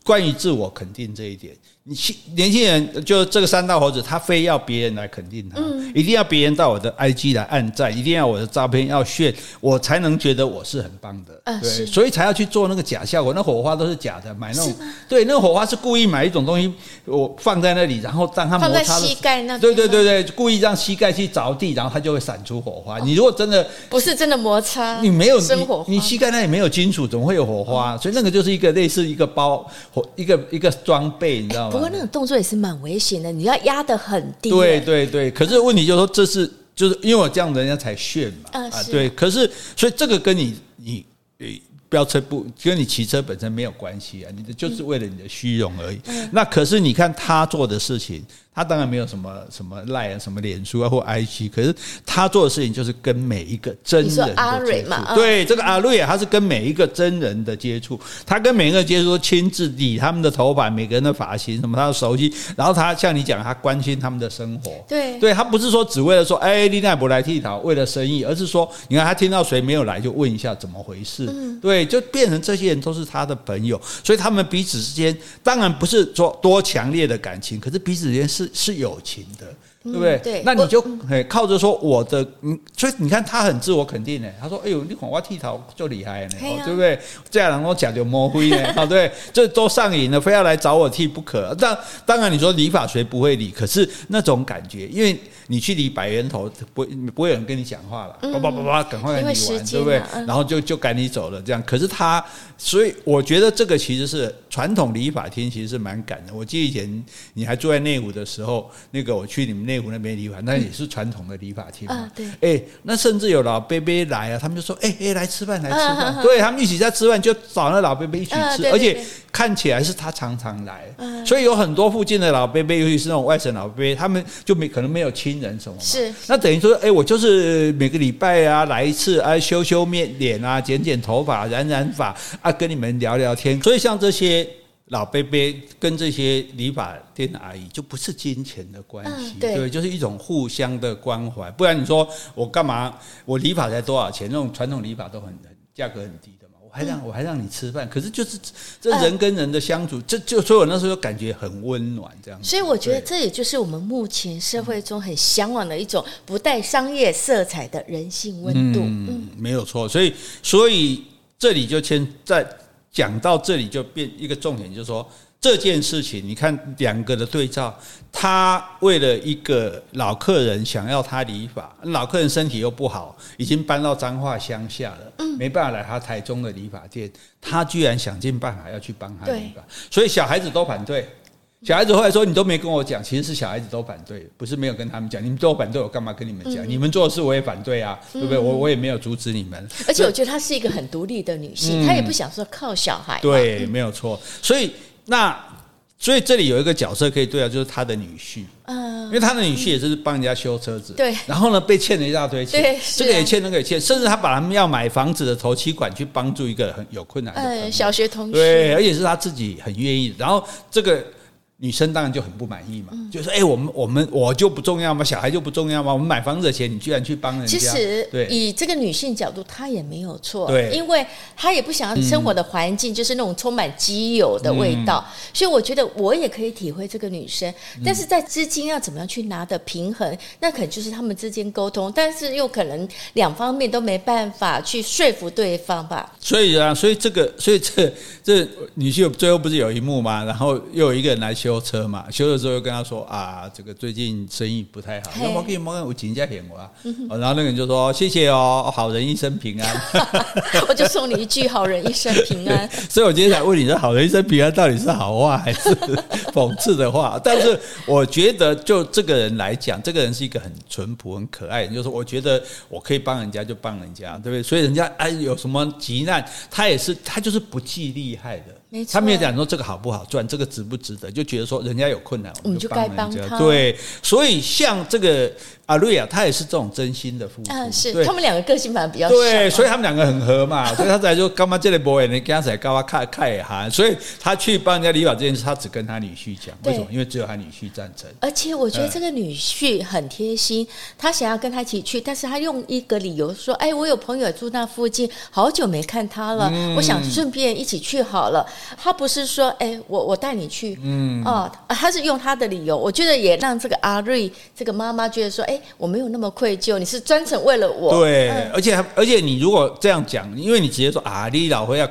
关于自我肯定这一点。你年轻人就这个三大猴子，他非要别人来肯定他，嗯、一定要别人到我的 IG 来按赞，一定要我的照片要炫，我才能觉得我是很棒的，呃、对，所以才要去做那个假效果，那火花都是假的，买那种，对，那个火花是故意买一种东西，我放在那里，然后让它摩擦，
膝盖那，
对对对对，故意让膝盖去着地，然后它就会闪出火花。哦、你如果真的
不是真的摩擦，
你没有生火你，你膝盖那里没有金属，怎么会有火花？哦、所以那个就是一个类似一个包火一个一个装备，你知道吗？
不过那种动作也是。蛮危险的，你要压得很低。
对对对，可是问题就是说，这是就是因为我这样，人家才炫嘛。啊，啊对。可是，所以这个跟你你飙车不跟你骑车本身没有关系啊，你的就是为了你的虚荣而已。嗯、那可是你看他做的事情。他当然没有什么什么赖啊，什么脸书啊或 IG，可是他做的事情就是跟每一个真人的接触。对，这个阿瑞啊，他是跟每一个真人的接触，他跟每一个接触都亲自理他们的头发，每个人的发型什么，他都熟悉。然后他像你讲，他关心他们的生活。对，对他不是说只为了说，哎，丽奈不来剃头，为了生意，而是说，你看他听到谁没有来，就问一下怎么回事。嗯，对，就变成这些人都是他的朋友，所以他们彼此之间当然不是说多强烈的感情，可是彼此之间是。是友情的，对不对？嗯、对，那你就靠着说我的，嗯，所以你看他很自我肯定呢。他说：“哎呦，你看我剃头就厉害呢，啊、对不对？这样能够讲究摸灰呢，啊，对，这都上瘾了，非要来找我剃不可。当当然，你说理发谁不会理？可是那种感觉，因为。你去理百元头，不不会有人跟你讲话了，叭叭叭叭，赶快跟你玩，对不对？然后就就赶你走了，这样。可是他，所以我觉得这个其实是传统理发厅，其实是蛮赶的。我记得以前你还住在内湖的时候，那个我去你们内湖那边理发，那也是传统的理发厅嘛。对。哎，那甚至有老伯伯来啊，他们就说：“哎哎，来吃饭，来吃饭。”对，他们一起在吃饭，就找那老伯伯一起吃，而且看起来是他常常来，所以有很多附近的老伯伯，尤其是那种外省老伯伯，他们就没可能没有亲。人什么？是那等于说，哎，我就是每个礼拜啊来一次啊，修修面脸啊，剪剪头发，染染发啊，跟你们聊聊天。所以像这些老伯伯跟这些理发店的阿姨，就不是金钱的关系，嗯、对，就是一种互相的关怀。不然你说我干嘛？我理发才多少钱？那种传统理发都很很价格很低的嘛。我还让我还让你吃饭，可是就是这人跟人的相处，这就所以我那时候感觉很温暖这样子。
所以我觉得这也就是我们目前社会中很向往的一种不带商业色彩的人性温度。
嗯，没有错。所以所以这里就先在讲到这里就变一个重点，就是说。这件事情，你看两个的对照，他为了一个老客人想要他理发，老客人身体又不好，已经搬到彰化乡下了，没办法来他台中的理发店，他居然想尽办法要去帮他理发，所以小孩子都反对。小孩子后来说：“你都没跟我讲，其实是小孩子都反对，不是没有跟他们讲。你们都反对，我干嘛跟你们讲？你们做的事我也反对啊，对不对？我我也没有阻止你们。
而且我觉得她是一个很独立的女性，她也不想说靠小孩。
对，没有错。所以。”那所以这里有一个角色可以对啊，就是她的女婿，嗯，因为她的女婿也是帮人家修车子，对，然后呢被欠了一大堆钱，对，这个也欠，那个也欠，甚至他把他们要买房子的头期款去帮助一个很有困难的
小学同学，
对，而且是他自己很愿意，然后这个。女生当然就很不满意嘛，嗯、就说：“哎、欸，我们我们我就不重要吗？小孩就不重要吗？我们买房子的钱，你居然去帮人家？”
其实，对，以这个女性角度，她也没有错，对，因为她也不想要生活的环境就是那种充满机油的味道，嗯、所以我觉得我也可以体会这个女生。但是在资金要怎么样去拿的平衡，那可能就是他们之间沟通，但是又可能两方面都没办法去说服对方吧。
所以啊，所以这个，所以这这女婿最后不是有一幕吗？然后又有一个人来修车嘛，修了之后又跟他说啊，这个最近生意不太好，那我给你摸我请假点我啊。然后那个人就说谢谢哦，好人一生平安。
我就送你一句好人一生平安。
所以我今天想问你说好人一生平安到底是好话还是 讽刺的话？但是我觉得就这个人来讲，这个人是一个很淳朴、很可爱的，就是我觉得我可以帮人家就帮人家，对不对？所以人家哎有什么急难，他也是他就是不计利害的。他没有讲说这个好不好赚，这个值不值得，就觉得说人家有困难，我们就帮人家。对，所以像这个。阿瑞啊，他也是这种真心的付出。
嗯，是他们两个个性反而比较
对，所以他们两个很合嘛。所以他才说干嘛这里不会你刚才跟他看看一下，所以他去帮人家理发这件事，他只跟他女婿讲。为什么？因为只有他女婿赞成。
而且我觉得这个女婿很贴心，他想要跟他一起去，但是他用一个理由说：“哎，我有朋友住那附近，好久没看他了，我想顺便一起去好了。”他不是说：“哎，我我带你去。”嗯，哦，他是用他的理由，我觉得也让这个阿瑞这个妈妈觉得说：“哎。”我没有那么愧疚，你是专程为了我。
对，嗯、而且而且你如果这样讲，因为你直接说啊，你老回要。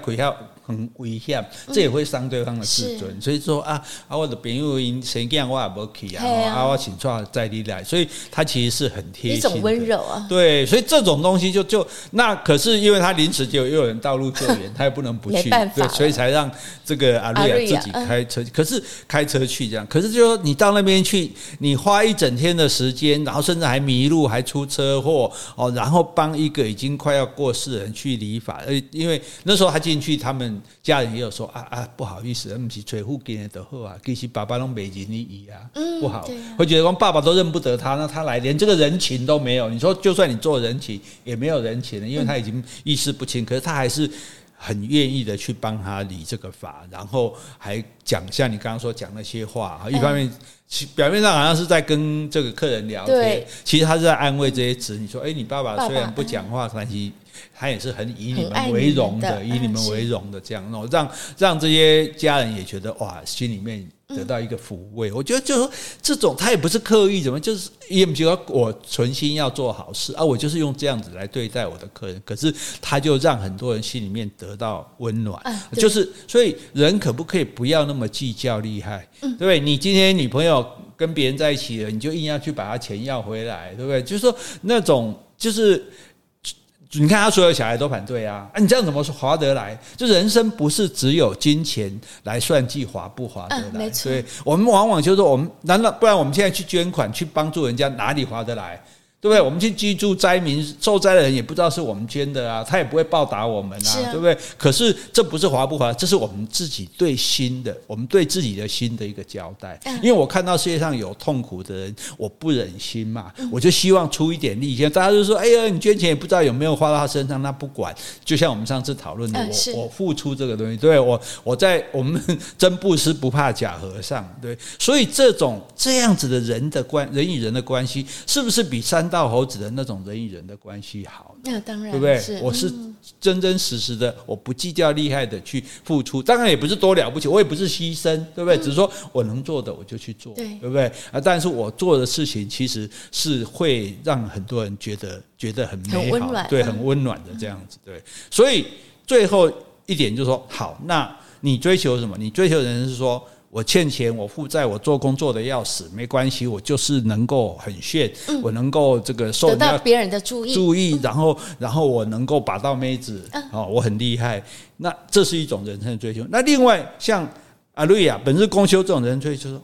很危险，这也会伤对方的自尊。嗯、所以说啊啊，我的朋友因谁这样我也不去啊，啊，啊我请错在你来，所以他其实是很贴心的，一
种温柔啊。
对，所以这种东西就就那可是因为他临时就又有人道路救援，他也不能不去，对，所以才让这个阿瑞亚自己开车。可是开车去这样，可是就说你到那边去，你花一整天的时间，然后甚至还迷路，还出车祸哦，然后帮一个已经快要过世的人去理发，呃，因为那时候他进去他们。家人也有说啊啊，不好意思，不是吹护给的好啊，其实爸爸都没认你啊，不好，会觉得说爸爸都认不得他，那他来连这个人情都没有。你说就算你做人情，也没有人情了，因为他已经意识不清，可是他还是很愿意的去帮他理这个发，然后还讲像你刚刚说讲那些话，一方面表面上好像是在跟这个客人聊天，其实他是在安慰这些子女说，哎，你爸爸虽然不讲话，但是。他也是很以你们为荣的，以你们为荣的这样，让让让这些家人也觉得哇，心里面得到一个抚慰。我觉得就是这种，他也不是刻意怎么，就是也不觉得我存心要做好事啊，我就是用这样子来对待我的客人。可是他就让很多人心里面得到温暖，就是所以人可不可以不要那么计较厉害，对不对？你今天女朋友跟别人在一起了，你就硬要去把她钱要回来，对不对？就是说那种就是。你看他所有小孩都反对啊！啊，你这样怎么说划得来？就人生不是只有金钱来算计划不划得来？嗯、没错。对，我们往往就是说，我们难道不然？我们现在去捐款去帮助人家，哪里划得来？对不对？我们去居住灾民受灾的人也不知道是我们捐的啊，他也不会报答我们啊，啊对不对？可是这不是划不划，这是我们自己对心的，我们对自己的心的一个交代。因为我看到世界上有痛苦的人，我不忍心嘛，我就希望出一点力。现在大家就说：“哎呀，你捐钱也不知道有没有花到他身上，那不管。”就像我们上次讨论的，我我付出这个东西，对我我在我们真布施不怕假和尚，对，所以这种这样子的人的关人与人的关系，是不是比三山道猴子的那种人与人的关系好。
那当然，
对不对？
是
我是真真实实的，我不计较厉害的去付出，当然也不是多了不起，我也不是牺牲，对不对？只是说我能做的我就去做，对不对？啊，但是我做的事情其实是会让很多人觉得觉得很美好，对，很温暖的这样子，对。所以最后一点就是说，好，那你追求什么？你追求的人是说。我欠钱，我负债，我做工做的要死，没关系，我就是能够很炫，嗯、我能够这个受
到别人的注意，
注意，然后然后我能够把到妹子，哦，我很厉害，那这是一种人生的追求。那另外像阿瑞亚本日公休这种人追求。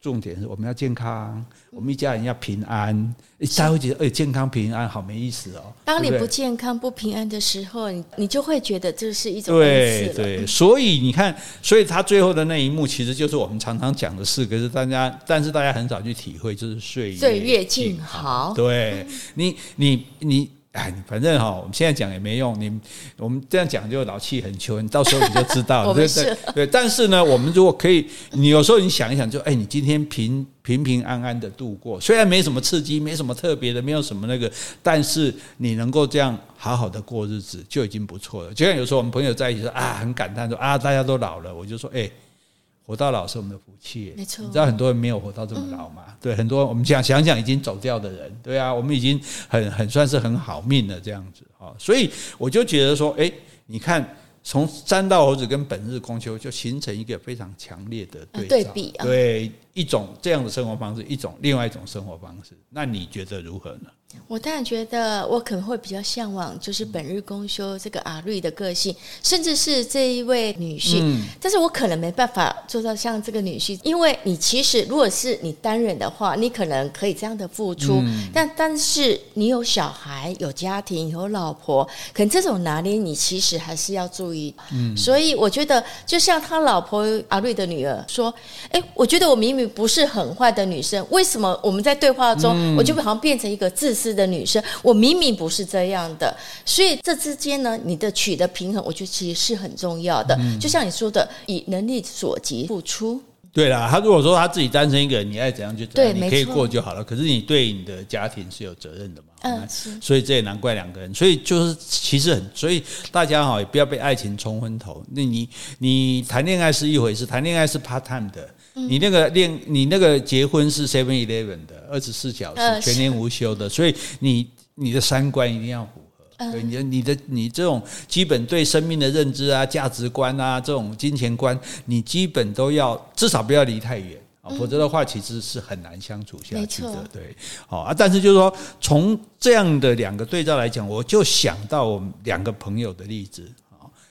重点是我们要健康，我们一家人要平安。大家会觉得，哎，健康平安好没意思哦。
当你不健康不平安的时候，你你就会觉得这是一种
对对。所以你看，所以他最后的那一幕，其实就是我们常常讲的事，可是大家，但是大家很少去体会，就是岁月
岁月静好。
对你，你，你。哎，反正哈，我们现在讲也没用。你我们这样讲就老气横秋，你到时候你就知道了。对对对。但是呢，我们如果可以，你有时候你想一想，就哎，你今天平平平安安的度过，虽然没什么刺激，没什么特别的，没有什么那个，但是你能够这样好好的过日子就已经不错了。就像有时候我们朋友在一起说啊，很感叹说啊，大家都老了，我就说哎。活到老是我们的福气，没错。你知道很多人没有活到这么老吗？对，很多我们想想想已经走掉的人，对啊，我们已经很很算是很好命了这样子啊。所以我就觉得说，哎，你看从三道猴子跟本日公休就形成一个非常强烈的对
对比，
对一种这样的生活方式，一种另外一种生活方式，那你觉得如何呢？
我当然觉得，我可能会比较向往，就是本日公休这个阿瑞的个性，甚至是这一位女婿。嗯、但是我可能没办法做到像这个女婿，因为你其实如果是你单人的话，你可能可以这样的付出，嗯、但但是你有小孩、有家庭、有老婆，可能这种拿捏你其实还是要注意。嗯，所以我觉得，就像他老婆阿瑞的女儿说：“哎，我觉得我明明不是很坏的女生，为什么我们在对话中，嗯、我就好像变成一个自。”私的女生，我明明不是这样的，所以这之间呢，你的取得平衡，我觉得其实是很重要的。嗯、就像你说的，以能力所及付出。
对啦，他如果说他自己单身一个人，你爱怎样就怎样，你可以过就好了。可是你对你的家庭是有责任的嘛？嗯，是。所以这也难怪两个人。所以就是其实很，所以大家哈也不要被爱情冲昏头。那你你谈恋爱是一回事，谈恋爱是 part time 的。你那个恋，你那个结婚是 Seven Eleven 的，二十四小时全年无休的，所以你你的三观一定要符合，对，你的你的你这种基本对生命的认知啊、价值观啊、这种金钱观，你基本都要至少不要离太远啊，否则的话其实是很难相处下去的。对，好啊，但是就是说从这样的两个对照来讲，我就想到我们两个朋友的例子。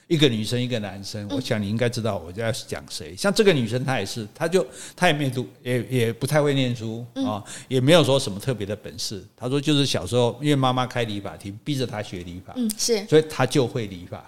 一个女生，一个男生，我想你应该知道我在讲谁。像这个女生，她也是，她就她也没读，也也不太会念书啊，也没有说什么特别的本事。她说就是小时候，因为妈妈开理发厅，逼着她学理发，嗯，是，所以她就会理发。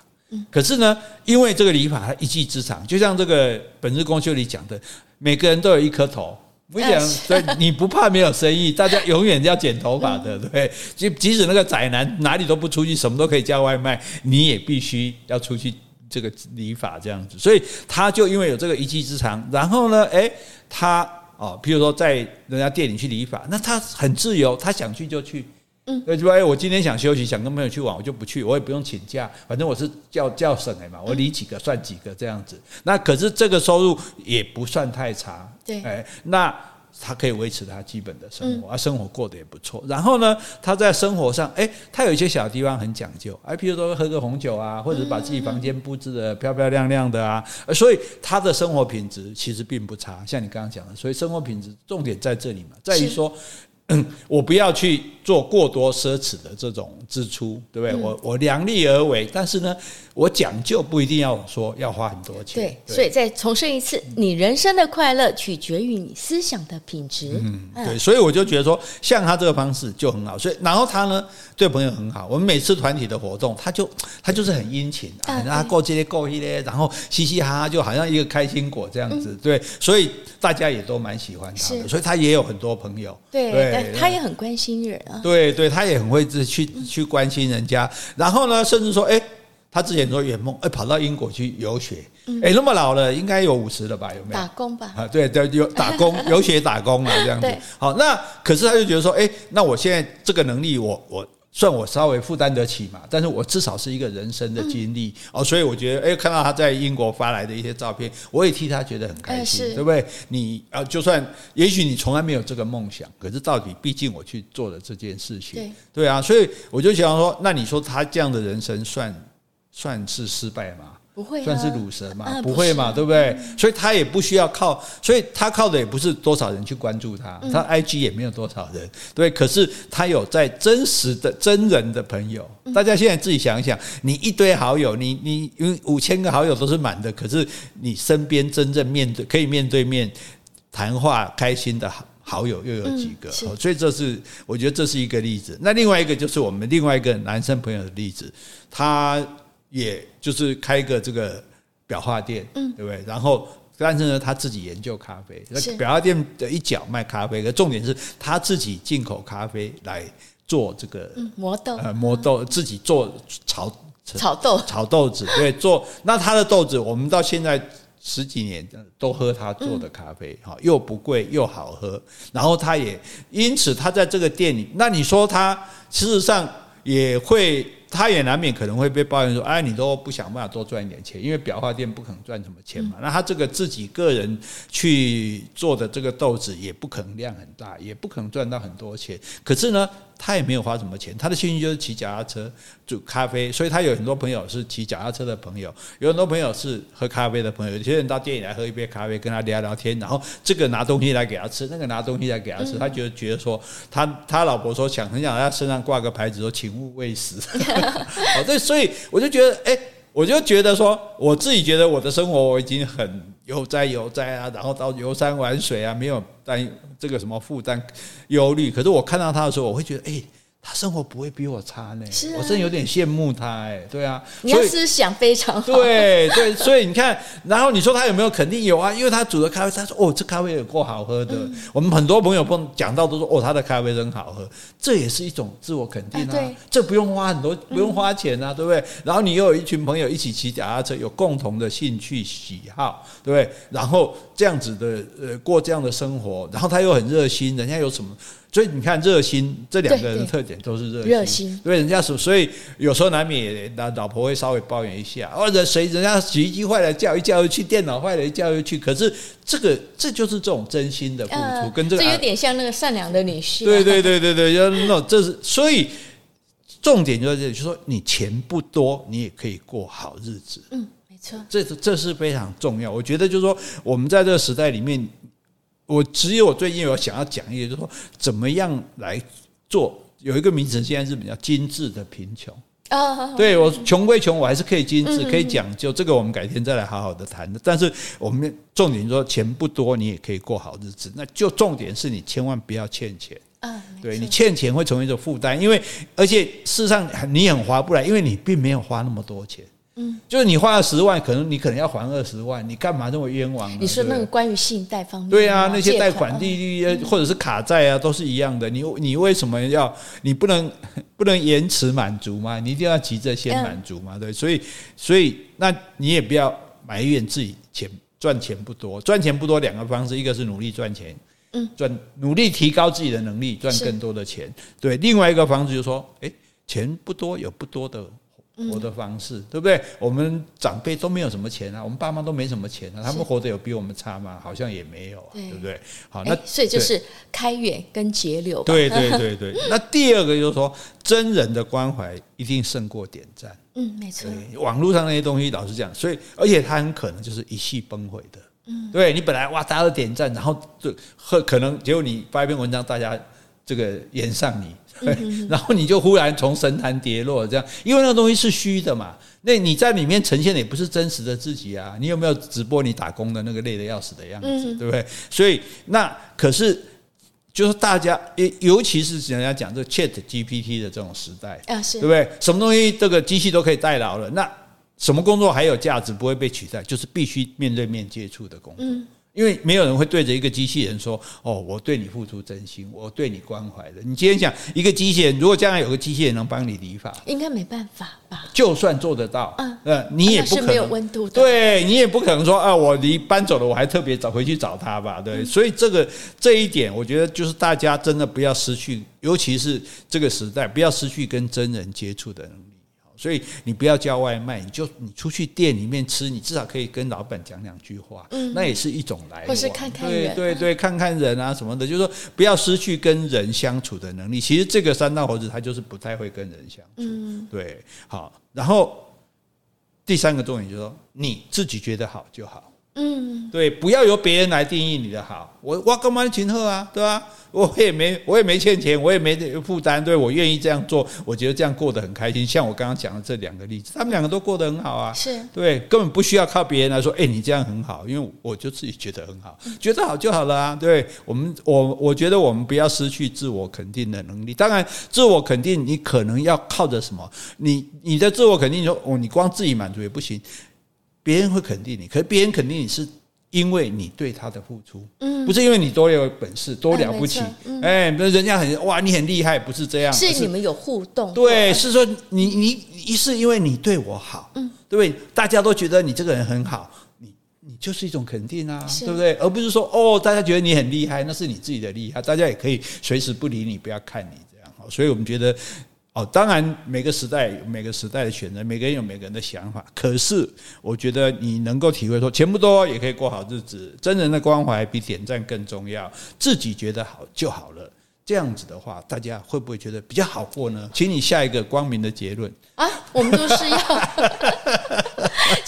可是呢，因为这个理发她一技之长，就像这个本日公休里讲的，每个人都有一颗头。我讲，所以你不怕没有生意，大家永远要剪头发的，对，就即使那个宅男哪里都不出去，什么都可以叫外卖，你也必须要出去这个理发这样子。所以他就因为有这个一技之长，然后呢，诶，他哦，譬如说在人家店里去理发，那他很自由，他想去就去。嗯，对，就说哎，我今天想休息，想跟朋友去玩，我就不去，我也不用请假，反正我是叫叫省的嘛，我理几个算几个这样子。那可是这个收入也不算太差，对，哎，那他可以维持他基本的生活，啊，生活过得也不错。然后呢，他在生活上，哎，他有一些小地方很讲究，哎，譬如说喝个红酒啊，或者把自己房间布置得漂漂亮亮的啊，所以他的生活品质其实并不差。像你刚刚讲的，所以生活品质重点在这里嘛，在于说。我不要去做过多奢侈的这种支出，对不对？我我量力而为，但是呢，我讲究不一定要说要花很多钱。对，
对，所以再重申一次，你人生的快乐取决于你思想的品质。
嗯，对，所以我就觉得说，像他这个方式就很好。所以，然后他呢，对朋友很好。我们每次团体的活动，他就他就是很殷勤啊，过这些过一些，然后嘻嘻哈哈，就好像一个开心果这样子。对，所以大家也都蛮喜欢他的，所以他也有很多朋友。
对对。他也很关心人啊，
对对，他也很会去去关心人家。然后呢，甚至说，哎，他之前说圆梦，哎，跑到英国去游学，哎，那么老了，应该有五十了吧？有没有
打工吧？
啊，对对，有打工 游学打工啊，这样子。好，那可是他就觉得说，哎，那我现在这个能力我，我我。算我稍微负担得起嘛，但是我至少是一个人生的经历、嗯、哦，所以我觉得，哎，看到他在英国发来的一些照片，我也替他觉得很开心，对不对？你啊，就算也许你从来没有这个梦想，可是到底毕竟我去做了这件事情，对对啊，所以我就想说，那你说他这样的人生算算是失败吗？
不会、啊、
算是鲁蛇嘛？
啊、
不会嘛？对不对？所以他也不需要靠，所以他靠的也不是多少人去关注他，嗯、他 IG 也没有多少人，对。可是他有在真实的真人的朋友，大家现在自己想一想，你一堆好友，你你因为五千个好友都是满的，可是你身边真正面对可以面对面谈话开心的好友又有几个？嗯、所以这是我觉得这是一个例子。那另外一个就是我们另外一个男生朋友的例子，他。也就是开个这个裱画店，嗯，对不对？然后，但是呢，他自己研究咖啡，那裱画店的一角卖咖啡，可重点是他自己进口咖啡来做这个
磨豆，
呃，磨豆自己做炒
炒豆
炒豆子，对，做那他的豆子，我们到现在十几年都喝他做的咖啡，哈，又不贵又好喝。然后他也因此他在这个店里，那你说他事实上也会。他也难免可能会被抱怨说：“哎，你都不想办法多赚一点钱，因为裱花店不可能赚什么钱嘛。那他这个自己个人去做的这个豆子也不可能量很大，也不可能赚到很多钱。可是呢？”他也没有花什么钱，他的兴趣就是骑脚踏车煮咖啡，所以他有很多朋友是骑脚踏车的朋友，有很多朋友是喝咖啡的朋友。有些人到店里来喝一杯咖啡，跟他聊聊天，然后这个拿东西来给他吃，那个拿东西来给他吃，他就觉得说，他他老婆说想很想在他身上挂个牌子说，请勿喂食。好，对所以我就觉得，哎，我就觉得说，我自己觉得我的生活我已经很。悠哉悠哉啊，然后到游山玩水啊，没有担这个什么负担、忧虑。可是我看到他的时候，我会觉得，哎。他生活不会比我差呢，我真的有点羡慕他哎，对啊，
你要思想非常好，
对对，所以你看，然后你说他有没有肯定有啊？因为他煮的咖啡，他说哦，这咖啡有够好喝的。嗯、我们很多朋友碰讲到都说哦，他的咖啡真好喝，这也是一种自我肯定啊。对，这不用花很多，不用花钱啊，对不对？然后你又有一群朋友一起骑脚踏车，有共同的兴趣喜好，对不对？然后这样子的呃过这样的生活，然后他又很热心，人家有什么？所以你看，热心这两个人的特点都是热心，热心。对，人家所，所以有时候难免也老老婆会稍微抱怨一下，或者谁人家洗衣机坏了叫一叫又去，电脑坏了一叫又去。可是这个这就是这种真心的付出，跟这个
这有点像那个善良的女婿。
对对对对对，就那种这是所以重点就在这里，就是说你钱不多，你也可以过好日子。
嗯，没错，
这这是非常重要。我觉得就是说，我们在这个时代里面。我只有我最近有想要讲一个，就是说怎么样来做。有一个名词，现在是比较精致的贫穷。啊，对我穷归穷，我还是可以精致，可以讲究。这个我们改天再来好好的谈。但是我们重点说，钱不多，你也可以过好日子。那就重点是你千万不要欠钱。啊，对你欠钱会成为一种负担，因为而且事实上你很划不来，因为你并没有花那么多钱。嗯，就是你花了十万，可能你可能要还二十万，你干嘛这么冤枉呢？
你说那个关于信贷方面，
对啊，那些贷款利率或者是卡债啊，都是一样的。你你为什么要？你不能 不能延迟满足吗？你一定要急着先满足嘛？对，所以所以那你也不要埋怨自己钱赚钱不多，赚钱不多两个方式，一个是努力赚钱，嗯，赚努力提高自己的能力，赚更多的钱。对，另外一个方式就是说，诶，钱不多有不多的。活的方式对不对？我们长辈都没有什么钱啊，我们爸妈都没什么钱啊，他们活得有比我们差吗？好像也没有啊，对不对？好，那
所以就是开源跟节流。
对对对对。那第二个就是说，真人的关怀一定胜过点赞。
嗯，没错。
网络上那些东西老是这样，所以而且它很可能就是一气崩毁的。嗯，对你本来哇，大家都点赞，然后就可能结果你发一篇文章，大家这个炎上你。对，然后你就忽然从神坛跌落，这样，因为那个东西是虚的嘛，那你在里面呈现的也不是真实的自己啊。你有没有直播你打工的那个累得要死的样子，对不对？所以那可是就是大家，尤其是人家讲这 Chat GPT 的这种时代啊，是对不对？什么东西这个机器都可以代劳了，那什么工作还有价值不会被取代？就是必须面对面接触的工作。因为没有人会对着一个机器人说：“哦，我对你付出真心，我对你关怀的。”你今天想一个机器人，如果将来有个机器人能帮你理发，
应该没办法吧？
就算做得到，
嗯，
呃，你也不可能，
是没有温度的，
对你也不可能说啊，我离搬走了，我还特别找回去找他吧？对，嗯，所以这个这一点，我觉得就是大家真的不要失去，尤其是这个时代，不要失去跟真人接触的能力。所以你不要叫外卖，你就你出去店里面吃，你至少可以跟老板讲两句话，嗯，那也是一种来往，
或是看看人，
对对对，看看人啊什么的，就是说不要失去跟人相处的能力。其实这个三道猴子他就是不太会跟人相处，嗯，对，好，然后第三个重点就是说你自己觉得好就好，嗯，对，不要由别人来定义你的好，我我干嘛请客啊，对吧？我也没，我也没欠钱，我也没负担，对，我愿意这样做，我觉得这样过得很开心。像我刚刚讲的这两个例子，他们两个都过得很好啊，
是
对，根本不需要靠别人来说，哎，你这样很好，因为我就自己觉得很好，觉得好就好了啊。对我们，我我觉得我们不要失去自我肯定的能力。当然，自我肯定你可能要靠着什么？你你的自我肯定说，哦，你光自己满足也不行，别人会肯定你，可是别人肯定你是。因为你对他的付出，嗯，不是因为你多有本事，多了不起，哎，那人家很哇，你很厉害，不是这样，
是你们有互动，
对，是说你你一是因为你对我好，嗯，对不对？大家都觉得你这个人很好，你你就是一种肯定啊，对不对？而不是说哦，大家觉得你很厉害，那是你自己的厉害，大家也可以随时不理你，不要看你这样，所以我们觉得。哦，当然，每个时代有每个时代的选择，每个人有每个人的想法。可是，我觉得你能够体会说，钱不多也可以过好日子，真人的关怀比点赞更重要，自己觉得好就好了。这样子的话，大家会不会觉得比较好过呢？请你下一个光明的结论
啊！我们都是要。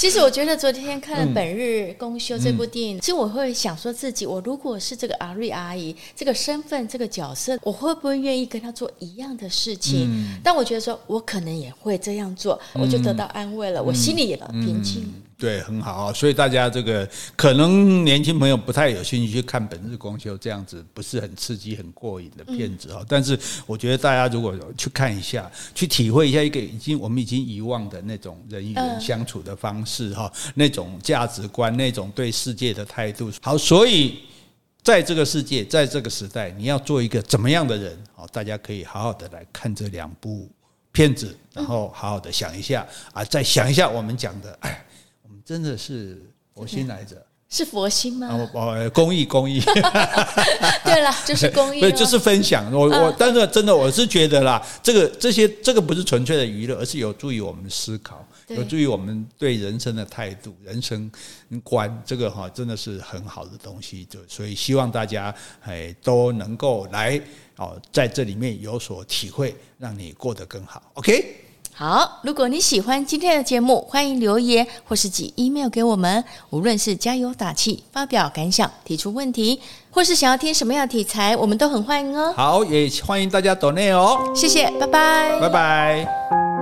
其实我觉得昨天看了《本日公休》这部电影，其实我会想说自己，我如果是这个阿瑞阿姨这个身份、这个角色，我会不会愿意跟她做一样的事情？嗯、但我觉得说，我可能也会这样做，我就得到安慰了，嗯、我心里也平静。
对，很好，所以大家这个可能年轻朋友不太有兴趣去看《本日光秀》这样子不是很刺激、很过瘾的片子哈。嗯、但是我觉得大家如果去看一下，去体会一下一个已经我们已经遗忘的那种人与人相处的方式哈，那种价值观、那种对世界的态度。好，所以在这个世界，在这个时代，你要做一个怎么样的人？好，大家可以好好的来看这两部片子，然后好好的想一下啊，再想一下我们讲的，哎。真的是佛心来着，
是佛心吗？
哦哦，公益公益。
对了，就是公益，对，
就是分享。我我，但是真的，我是觉得啦，这个这些这个不是纯粹的娱乐，而是有助于我们思考，有助于我们对人生的态度、人生观。这个哈，真的是很好的东西。就所以希望大家哎都能够来哦，在这里面有所体会，让你过得更好。OK。
好，如果你喜欢今天的节目，欢迎留言或是寄 email 给我们。无论是加油打气、发表感想、提出问题，或是想要听什么样的题材，我们都很欢迎哦。
好，也欢迎大家走内哦。
谢谢，拜拜，
拜拜。